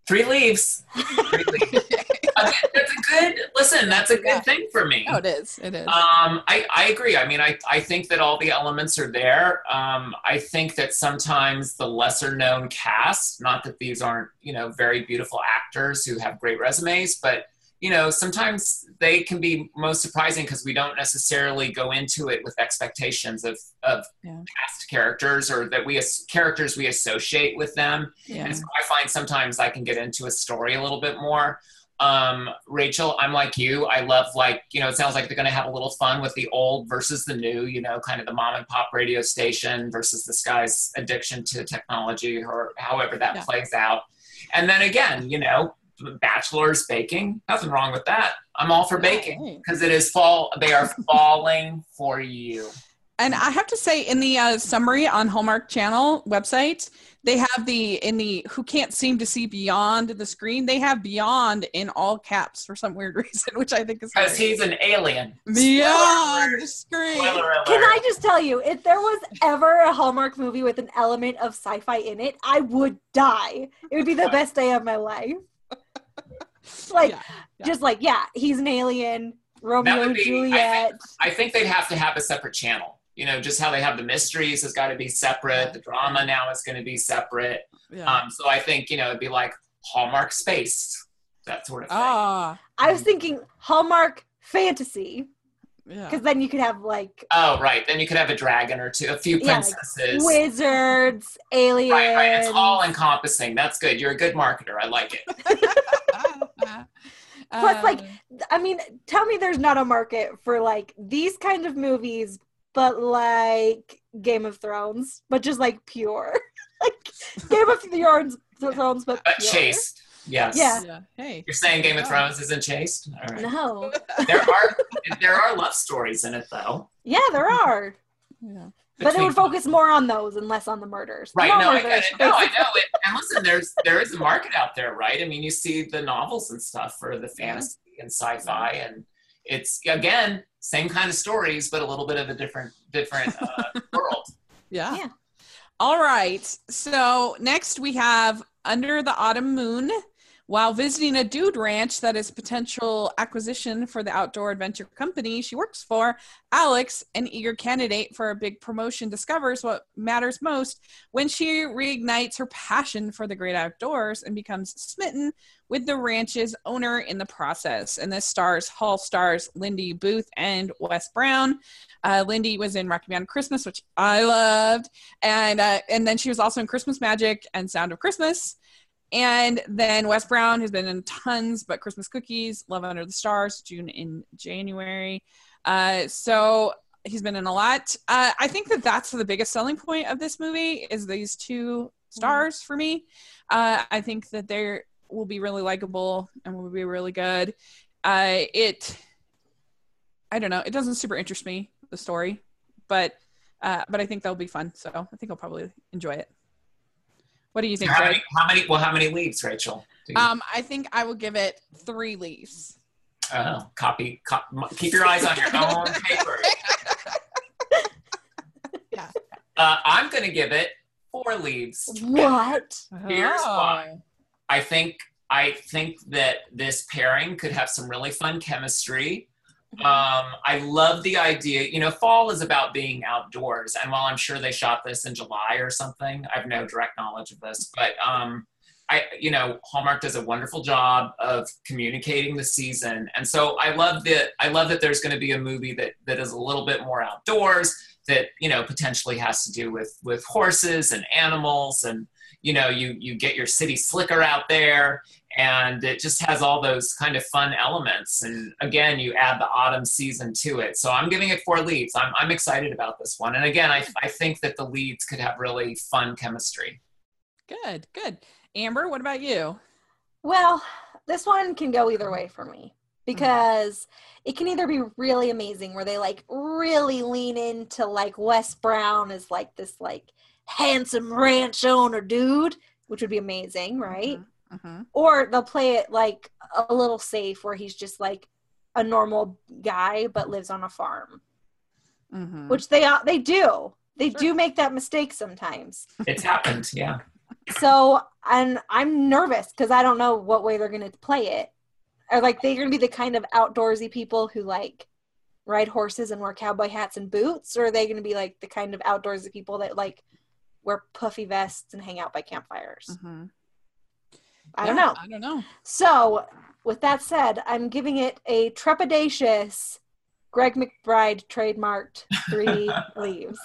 Three leaves. Three leaves. <laughs> That's a good listen. That's a good Yeah. thing for me. Oh, it is. It is. Um, I, I agree. I mean, I, I think that all the elements are there. Um, I think that sometimes the lesser known cast, not that these aren't, you know, very beautiful actors who have great resumes, but, you know, sometimes they can be most surprising because we don't necessarily go into it with expectations of, of Yeah. past characters or that we, as characters we associate with them. yeah. And so I find sometimes I can get into a story a little bit more. Um, Rachel, I'm like you. I love like, you know, it sounds like they're gonna have a little fun with the old versus the new, you know, kind of the mom and pop radio station versus this guy's addiction to technology or however that Yeah. plays out. And then again, you know, bachelors baking, nothing wrong with that. I'm all for baking because it is fall they are <laughs> falling for you. And I have to say, in the uh, summary on Hallmark Channel website, they have the in the who can't seem to see beyond the screen. They have beyond in all caps for some weird <laughs> reason, which I think is Because he's an alien. beyond the screen. Can I just tell you, if there was ever a Hallmark movie with an element of sci-fi in it, I would die. It would be the best day of my life. <laughs> Like, Yeah, yeah. just like, yeah, he's an alien. Romeo would and be- I think- Juliet. I think they'd have to have a separate channel. You know, just how they have the mysteries has got to be separate. The drama now is going to be separate. Yeah. Um, so I think you know it'd be like Hallmark Space, that sort of thing. ah, I was thinking Hallmark fantasy, yeah. because then you could have like Oh, right. Then you could have a dragon or two, a few Yeah, like princesses. wizards, aliens. right, right. It's all encompassing. That's good. You're a good marketer. I like it. <laughs> Plus, like, Um, I mean, tell me there's not a market for like these kind of movies, but like Game of Thrones, but just like pure, <laughs> like Game of Thrones, Thrones, but But pure. chaste. Yes. Yeah. yeah. Hey. You're saying Game of Yeah. Thrones isn't chaste? All right. No, There are there are love stories in it though. yeah, there are, Yeah. but it would focus more on those and less on the murders. Right, No no, I get it. No, I know it. And listen, there's there is a market out there, right? I mean, you see the novels and stuff for the fantasy and sci-fi, and it's again same kind of stories, but a little bit of a different different uh, <laughs> world. Yeah. Yeah. All right. So next we have Under the Autumn Moon. While visiting a dude ranch that is potential acquisition for the outdoor adventure company she works for, Alex, an eager candidate for a big promotion, discovers what matters most when she reignites her passion for the great outdoors and becomes smitten with the ranch's owner in the process. And this stars Hall stars Lindy Booth and Wes Brown. Uh, Lindy was in Rocky Mountain Christmas, which I loved, and uh, and then she was also in Christmas Magic and Sound of Christmas. And then Wes Brown has been in tons, but Christmas Cookies, Love Under the Stars, June in January. Uh, so he's been in a lot. Uh, I think that that's the biggest selling point of this movie is these two stars for me. Uh, I think that they will be really likable and will be really good. Uh, it, I don't know, it doesn't super interest me the story, but uh, but I think that'll be fun. So I think I'll probably enjoy it. What do you think, How many? How many? Well, how many leaves, Rachel? You- Um, I think I will give it three leaves. uh, copy, cop, keep your eyes on your own <laughs> paper. Yeah. Uh, I'm going to give it four leaves. What? Here's Oh. why. I think I think that this pairing could have some really fun chemistry. Um, I love the idea. You know, fall is about being outdoors, and while I'm sure they shot this in July or something, I have no direct knowledge of this, but um, I, you know, Hallmark does a wonderful job of communicating the season, and so I love that. I love that there's going to be a movie that that is a little bit more outdoors. That you know potentially has to do with with horses and animals and you know you you get your city slicker out there and it just has all those kind of fun elements and again you add the autumn season to it so i'm giving it four leads i'm, I'm excited about this one and again I, I think that the leads could have really fun chemistry Good, good. Amber, what about you? Well, this one can go either way for me. because it can either be really amazing where they like really lean into like Wes Brown is like this like handsome ranch owner dude, which would be amazing, right? Mm-hmm. Or they'll play it like a little safe where he's just like a normal guy but lives on a farm, Mm-hmm. which they uh, they do. They Sure. do make that mistake sometimes. It's happened, yeah. So, and I'm nervous because I don't know what way they're going to play it. Are like they're going to be the kind of outdoorsy people who like ride horses and wear cowboy hats and boots, or are they going to be like the kind of outdoorsy people that like wear puffy vests and hang out by campfires? Mm-hmm. I don't know. I don't know. So, with that said, I'm giving it a trepidatious Greg McBride trademarked three <laughs> leaves.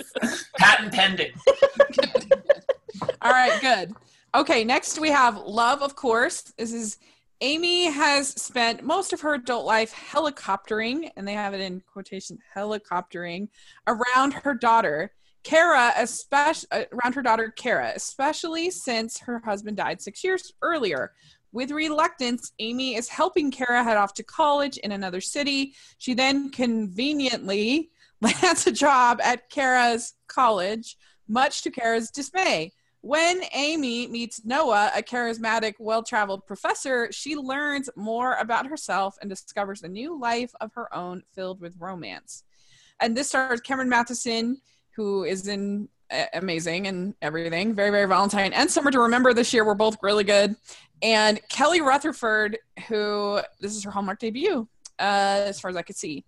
Patent pending. <laughs> All right, good. Okay, next we have Love, of course. This is Amy has spent most of her adult life helicoptering, and they have it in quotation helicoptering around her daughter, Kara, especially uh, around her daughter Kara, especially since her husband died six years earlier. With reluctance, Amy is helping Kara head off to college in another city. She then conveniently <laughs> lands a job at Kara's college, much to Kara's dismay. When Amy meets Noah, a charismatic, well traveled professor, she learns more about herself and discovers a new life of her own filled with romance. And this stars Cameron Mathison, who is in amazing and everything. Very, very Valentine and Summer to Remember this year were both really good. And Kelly Rutherford, who this is her Hallmark debut, uh, as far as I could see.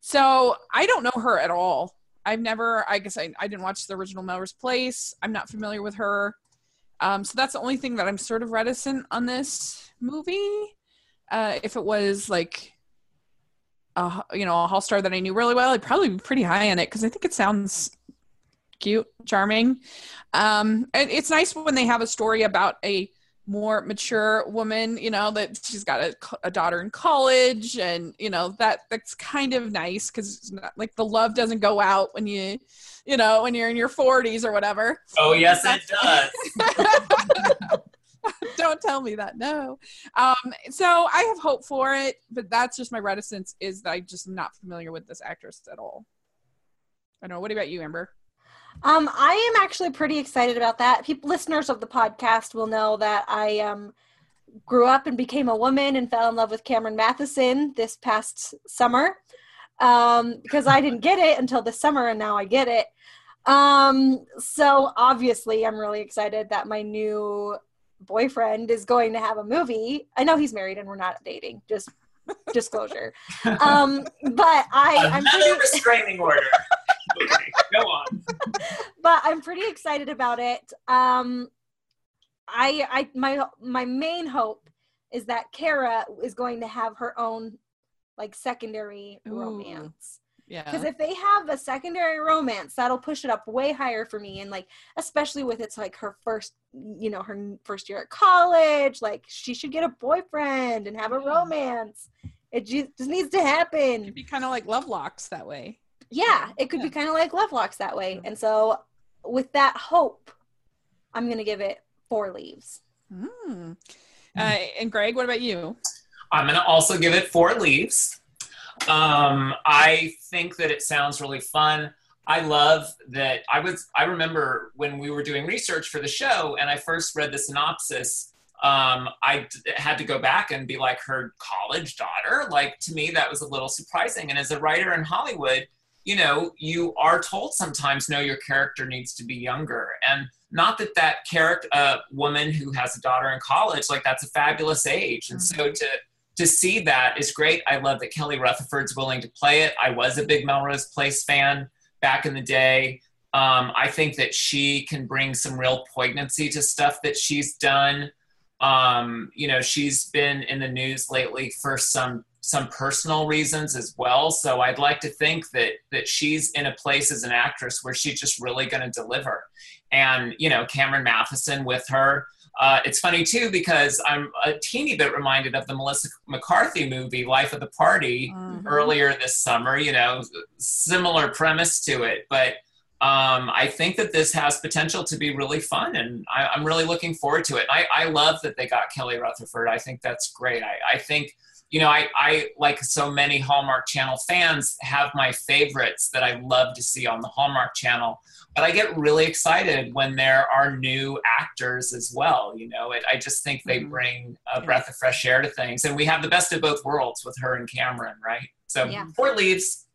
So I don't know her at all. I've never, I guess I, I didn't watch the original Melrose Place. I'm not familiar with her. Um, so that's the only thing that I'm sort of reticent on this movie. Uh, if it was like, a, you know, a Hall star that I knew really well, I'd probably be pretty high on it because I think it sounds cute, charming. Um, and it's nice when they have a story about a more mature woman, you know, that she's got a, a daughter in college and, you know, that that's kind of nice because like the love doesn't go out when you, you know, when you're in your 40s or whatever. Oh, yes, it <laughs> does. <laughs> Don't tell me that. No. Um, so I have hope for it, but that's just my reticence is that I just am not familiar with this actress at all. I don't know. What about you, Amber? Um, I am actually pretty excited about that. People, listeners of the podcast will know that I um, grew up and became a woman and fell in love with Cameron Mathison this past summer um, because I didn't get it until this summer, and now I get it. Um, so obviously, I'm really excited that my new boyfriend is going to have a movie. I know he's married and we're not dating. Just disclosure. <laughs> Um, but I, I'm pretty. restraining order. <laughs> Okay, go on. <laughs> but I'm pretty excited about it. Um, I, I, my, my main hope is that Kara is going to have her own like secondary Ooh. romance. Yeah. Because if they have a secondary romance, that'll push it up way higher for me. And like, especially with it's like her first, you know, her first year at college, like she should get a boyfriend and have a romance. It ju- just needs to happen. It'd be kind of like love locks that way. Yeah, it could be kind of like Love Locks that way. And so, with that hope, I'm going to give it four leaves. Mm. Uh, and Greg, what about you? I'm going to also give it four leaves. Um, I think that it sounds really fun. I love that. I was. I remember when we were doing research for the show, and I first read the synopsis. Um, I d- had to go back and be like her college daughter. Like to me, that was a little surprising. And as a writer in Hollywood, you know, you are told sometimes, no, your character needs to be younger, and not that that character, uh, woman who has a daughter in college, like that's a fabulous age. And so to to see that is great. I love that Kelly Rutherford's willing to play it. I was a big Melrose Place fan back in the day. Um, I think that she can bring some real poignancy to stuff that she's done. Um, you know, she's been in the news lately for some some personal reasons as well. So I'd like to think that that she's in a place as an actress where she's just really going to deliver. And you know, Cameron Mathison with her. Uh, it's funny too because I'm a teeny bit reminded of the Melissa McCarthy movie Life of the Party Mm-hmm. earlier this summer. You know, similar premise to it, but um, I think that this has potential to be really fun, and I, I'm really looking forward to it. I, I love that they got Kelly Rutherford. I think that's great. I, I think you know, I, I, like so many Hallmark Channel fans, have my favorites that I love to see on the Hallmark Channel. But I get really excited when there are new actors as well. You know, it, I just think they Mhm. bring a breath of fresh air to things. And we have the best of both worlds with her and Cameron, right? So Yeah. four leaves.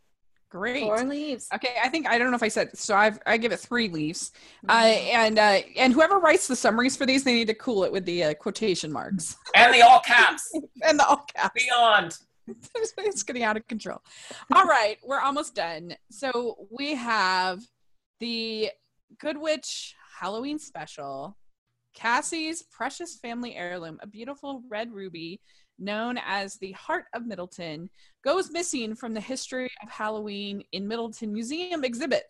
Great. Four leaves. Okay, I think I don't know if I said so. I've I give it three leaves, uh, Mhm. and uh, and whoever writes the summaries for these, they need to cool it with the uh, quotation marks <laughs> And the all caps. and the all caps. Beyond. <laughs> it's getting out of control. All right, we're almost done. So we have the Good Witch Halloween special, Cassie's precious family heirloom, a beautiful red ruby known as the Heart of Middleton, goes missing from the History of Halloween in Middleton Museum exhibit.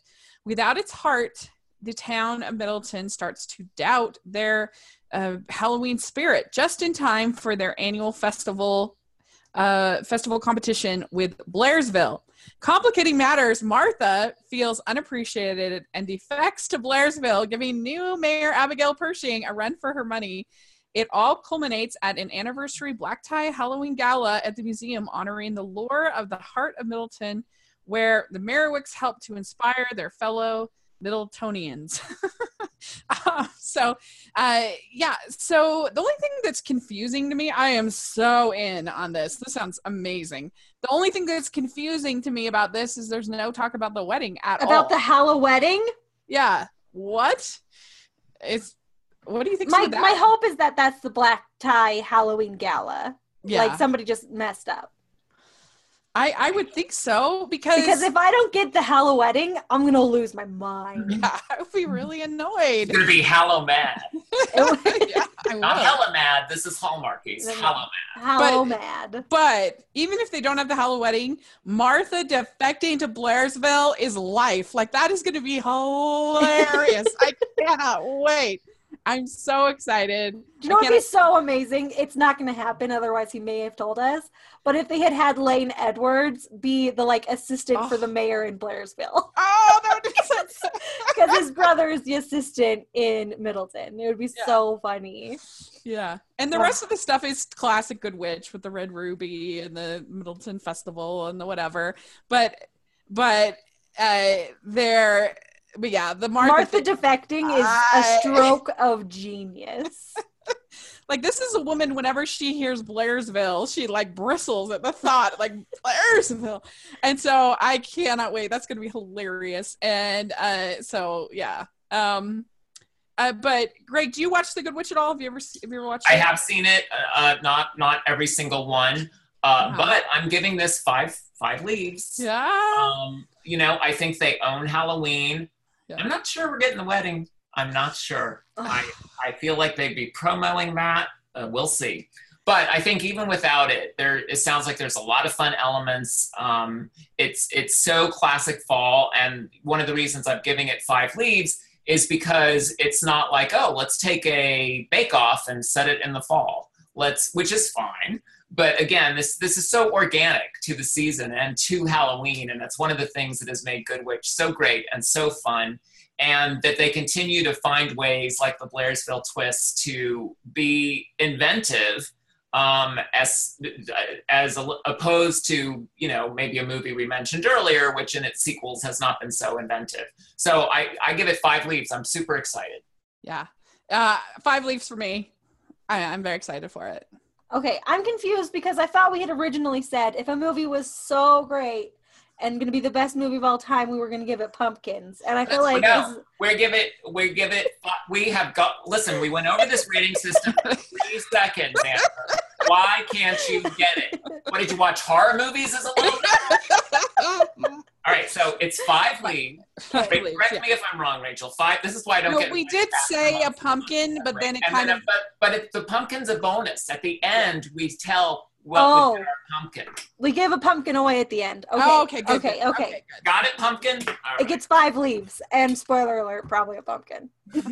Without its heart, the town of Middleton starts to doubt their uh, Halloween spirit just in time for their annual festival uh, festival competition with Blairsville. Complicating matters, Martha feels unappreciated and defects to Blairsville, giving new Mayor Abigail Pershing a run for her money. It all culminates at an anniversary black tie Halloween gala at the museum honoring the lore of the heart of Middleton, where the Merriwicks help to inspire their fellow Middletonians. Uh, <laughs> so, uh, yeah. So the only thing that's confusing to me, I am so in on this. This sounds amazing. The only thing that's confusing to me about this is there's no talk about the wedding at all. About the Hallow wedding? yeah. What? It's what do you think? My my hope is that that's the black tie Halloween gala. yeah. Like somebody just messed up. I I would think so because Because if I don't get the Hallow wedding, I'm gonna lose my mind. <laughs> yeah, I would be really It's annoyed. gonna be Hallow Mad. <laughs> yeah, I <laughs> Not would. hella mad. This is Hallmarkies. No, no. Hallow Mad. Hallow mad. But even if they don't have the Hallow wedding, Martha defecting to Blairsville is life. Like that is going to be hilarious. I cannot wait. I'm so excited. Do you know I what'd be so amazing? It's not going to happen. Otherwise, he may have told us. But if they had had Lane Edwards be the like assistant for Oh. the mayor in Blairsville, <laughs> Oh, that would be so <laughs> because his brother is the assistant in Middleton, it would be Yeah. so funny. Yeah. And the rest of the stuff is classic Good Witch with the Red Ruby and the Middleton Festival and the whatever. But but uh they're but yeah, the Martha, Martha thing- defecting is I- a stroke of genius. <laughs> like this is a woman whenever she hears Blairsville, she like bristles at the thought, like Blairsville. And so I cannot wait. That's gonna be hilarious. And uh so yeah. Um uh, but Greg, do you watch The Good Witch at all? Have you ever have you ever watched it? I it? have seen it. Uh, uh, not not every single one. Uh, Wow. But I'm giving this five five leaves. Yeah. Um, you know, I think they own Halloween. Yeah. I'm not sure we're getting the wedding. I'm not sure. I, I feel like they'd be promoting that. Uh, we'll see. But I think even without it, there it sounds like there's a lot of fun elements. Um, it's it's so classic fall, and one of the reasons I'm giving it five leaves is because it's not like oh let's take a bake off and set it in the fall. Let's which is fine. But again, this this is so organic to the season and to Halloween, and that's one of the things that has made Good Witch so great and so fun and that they continue to find ways like the Blairsville twist to be inventive um, as as opposed to you know maybe a movie we mentioned earlier, which in its sequels has not been so inventive. So I, I give it five leaves. I'm super excited. Yeah. Uh, five leaves for me. I, I'm very excited for it. Okay, I'm confused because I thought we had originally said if a movie was so great and going to be the best movie of all time, we were going to give it Pumpkins. And I feel That's- like no. this- We give it we give it we have got listen. We went over this rating system for three <laughs> seconds. Amber. Why can't you get it? What did you watch horror movies as a little? <laughs> All right, so it's five leaves. Five Wait, leaves, correct yeah. me if I'm wrong, Rachel. Five. This is why I don't No, get. we did say a pumpkin, but then it And kind then, of but but it, the pumpkin's a bonus. At the end, we tell what Oh. was in our pumpkin. we give a pumpkin away at the end. Okay. Oh, okay, good, okay, good. okay. good. Got it, pumpkin. All It gets five leaves, and spoiler alert, probably a pumpkin. <laughs>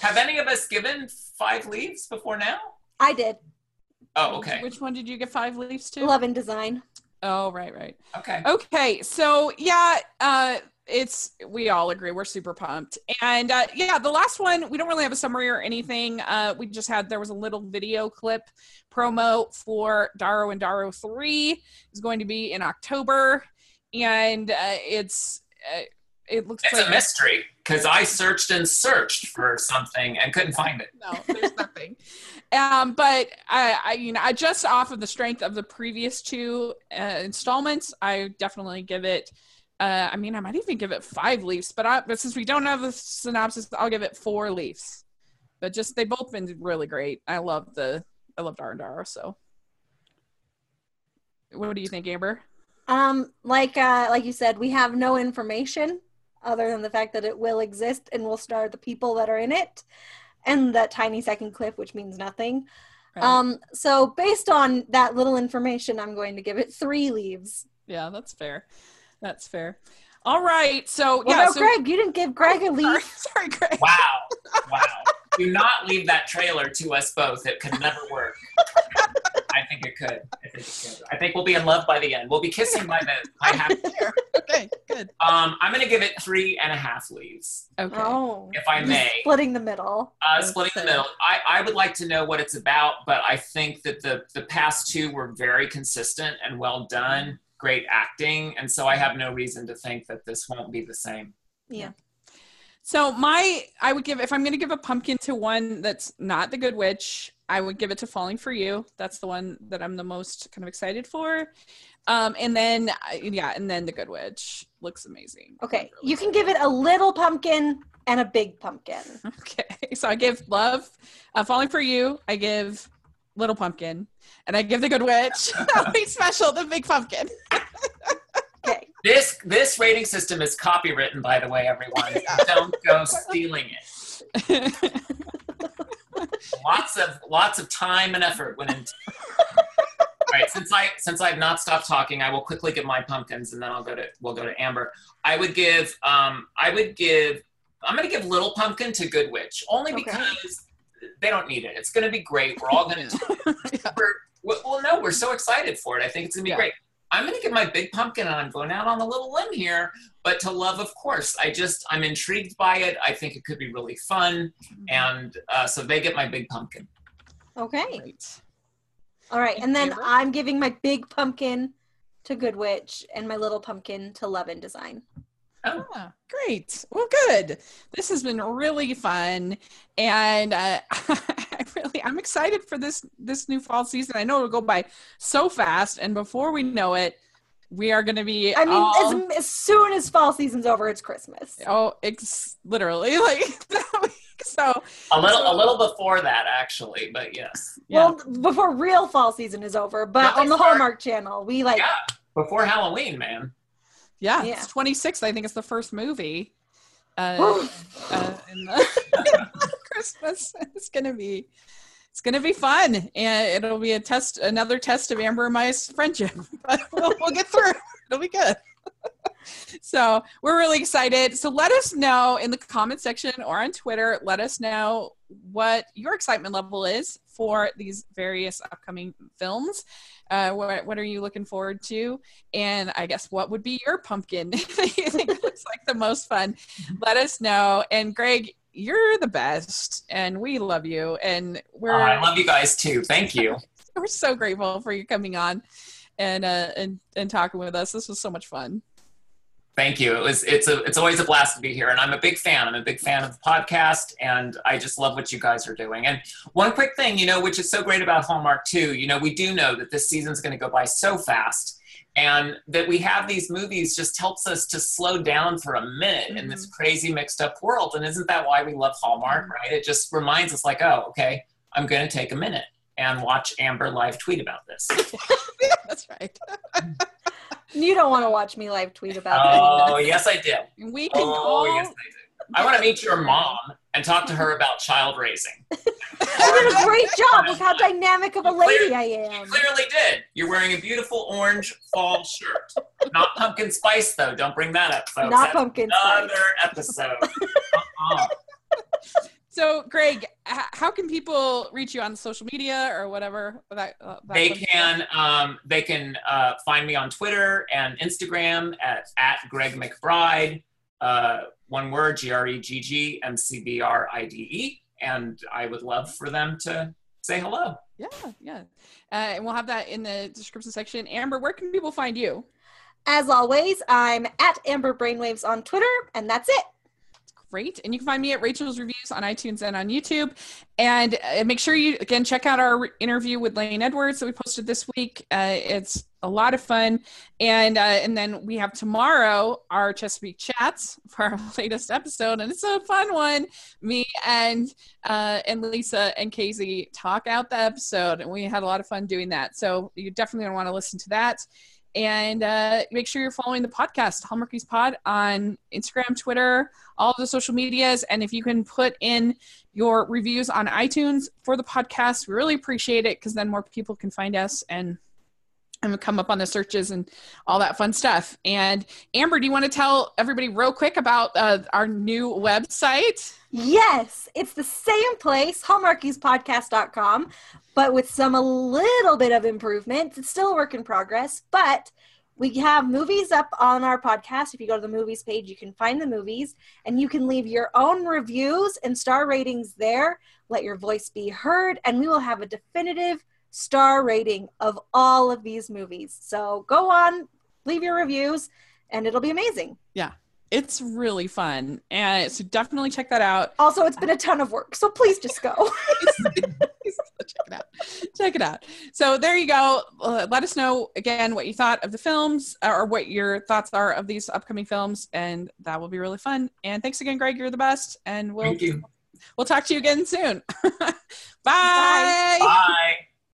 Have any of us given five leaves before now? I did. Oh, okay. Which one did you get five leaves to? Love and design. Oh, right, right. Okay. Okay, so yeah, uh, it's we all agree we're super pumped and uh, yeah the last one we don't really have a summary or anything uh, we just had there was a little video clip promo for Darrow and Darrow 3 is going to be in October and uh, it's uh, it looks It's like a mystery because I searched and searched for something and couldn't find it. no, there's nothing. <laughs> Um, but I, I, you know, I just off of the strength of the previous two uh, installments, I definitely give it. Uh, I mean, I might even give it five leaves, but, I, but since we don't have the synopsis, I'll give it four leaves. But just they both been really great. I love the I love Darrow and Darrow. So, what do you think, Amber? Um, like uh, like you said, we have no information other than the fact that it will exist and will star the people that are in it, and that tiny second clip, which means nothing. Right. Um, so based on that little information, I'm going to give it three leaves. yeah, that's fair. That's fair. All right. So What yeah. about so, Greg? You didn't give Greg a Sorry, leaf. <laughs> sorry, Greg. Wow. Wow. Do not leave that trailer to us both. It could never work. I think it could. I think it could. I think we'll be in love by the end. We'll be kissing by the by half. okay, good. Um, I'm gonna give it three and a half leaves, Okay. Oh, if I may. splitting the middle. Uh, splitting the middle. I, I would like to know what it's about, but I think that the the past two were very consistent and well done. Great acting, and so I have no reason to think that this won't be the same. Yeah. So my, I would give if I'm going to give a pumpkin to one that's not the Good Witch, I would give it to Falling for You. That's the one that I'm the most kind of excited for. Um, and then uh, yeah, and then the Good Witch looks amazing. Okay, Really you can give it a little pumpkin and a big pumpkin. <laughs> Okay, so I give Love, uh, Falling for You. I give Little Pumpkin, and I give the Good Witch. <laughs> Wait, special, the Big Pumpkin. Okay. This this rating system is copywritten, by the way, everyone. Don't go stealing it. <laughs> Lots of lots of time and effort went into. All right, since I since I've not stopped talking, I will quickly give my pumpkins, and then I'll go to we'll go to Amber. I would give um I would give I'm gonna give Little Pumpkin to Good Witch only Okay. because they don't need it. It's gonna be great. We're all gonna <laughs> we're, well, well, no, we're so excited for it. I think it's gonna be Yeah. great. I'm gonna get my big pumpkin, and I'm going out on a little limb here, but to love, of course. I just I'm intrigued by it. I think it could be really fun, and uh, so they get my big pumpkin. Okay. Great. All right. And then I'm giving my big pumpkin to Good Witch and my little pumpkin to Love and Design. Oh, Ah, great. Well, good. This has been really fun, and uh, <laughs> I really I'm excited for this this new fall season. I know it'll go by so fast, and before we know it, we are going to be. I mean, all- as, as soon as fall season's over, it's Christmas. oh, it's literally <laughs> like <laughs> so. a little a little before that, actually, but yes, Yeah. Well, before real fall season is over, but Yeah, on the sorry. Hallmark Channel, we like. yeah, before Halloween, man. Yeah, Yeah. it's 26th. I think it's the first movie. Uh, uh, in the <laughs> Christmas. It's gonna be it's gonna be fun, and it'll be a test, another test of Amber and my friendship. <laughs> But we'll, we'll get through. It'll be good. <laughs> so we're really excited. So let us know in the comment section or on Twitter. Let us know what your excitement level is for these various upcoming films. Uh, what, what are you looking forward to? And I guess what would be your pumpkin <laughs> that you think looks like the most fun? Let us know. And Greg, you're the best, and we love you. And we're Oh, I love you guys too. Thank you. <laughs> we're so grateful for you coming on and uh, and and talking with us. This was so much fun. Thank you. It was it's a it's always a blast to be here, and I'm a big fan. I'm a big fan of the podcast, and I just love what you guys are doing. And one quick thing, you know, which is so great about Hallmark too, you know, we do know that this season's going to go by so fast, and that we have these movies just helps us to slow down for a minute in this mm-hmm. crazy mixed up world. And isn't that why we love Hallmark, mm-hmm. right? It just reminds us, like, oh, okay, I'm going to take a minute and watch Amber live tweet about this. <laughs> That's right. <laughs> You don't want to watch me live tweet about it. Oh, yes, I do. We can Oh, all. yes, I did. I want to meet your mom and talk to her about child raising. <laughs> I did a great job. Look how dynamic of a lady I am. You clearly did. You're wearing a beautiful orange fall shirt. Not pumpkin spice, though. Don't bring that up, folks. Not That's pumpkin spice. another episode. <laughs> Uh-uh. So, Greg, h- how can people reach you on social media or whatever? That, uh, that They can um, they can uh, find me on Twitter and Instagram at at Gregg McBride. uh, one word, G R E G G M C B R I D E. And I would love for them to say hello. Yeah, yeah. Uh, and we'll have that in the description section. Amber, where can people find you? As always, I'm at Amber Brainwaves on Twitter, and that's it. Great. And you can find me at Rachel's Reviews on iTunes and on YouTube. And uh, make sure you, again, check out our interview with Lane Edwards that we posted this week. Uh, it's a lot of fun. And uh, and then we have tomorrow our Chesapeake Chats for our <laughs> latest episode. And it's a fun one. Me and uh, and Lisa and Casey talk out the episode. And we had a lot of fun doing that. So you definitely want to listen to that and uh, make sure you're following the podcast hallmarkies pod on instagram twitter all the social medias. And if you can put in your reviews on itunes for the podcast we really appreciate it because then more people can find us and and come up on the searches and all that fun stuff. And amber do you want to tell everybody real quick about uh, our new website Yes, it's the same place, hallmarkiespodcast.com, but with some a little bit of improvement. It's still a work in progress, but we have movies up on our podcast. If you go to the movies page, you can find the movies and you can leave your own reviews and star ratings there. Let your voice be heard, and we will have a definitive star rating of all of these movies. So go on, leave your reviews, and it'll be amazing. Yeah, it's really fun. And so definitely check that out. Also, it's been a ton of work, so please just go. <laughs> check it out. Check it out. So there you go. Uh, let us know again what you thought of the films uh, or what your thoughts are of these upcoming films, and that will be really fun. And thanks again, Greg. You're the best. And we'll Thank you. we'll talk to you again soon. <laughs> Bye. Bye. Bye.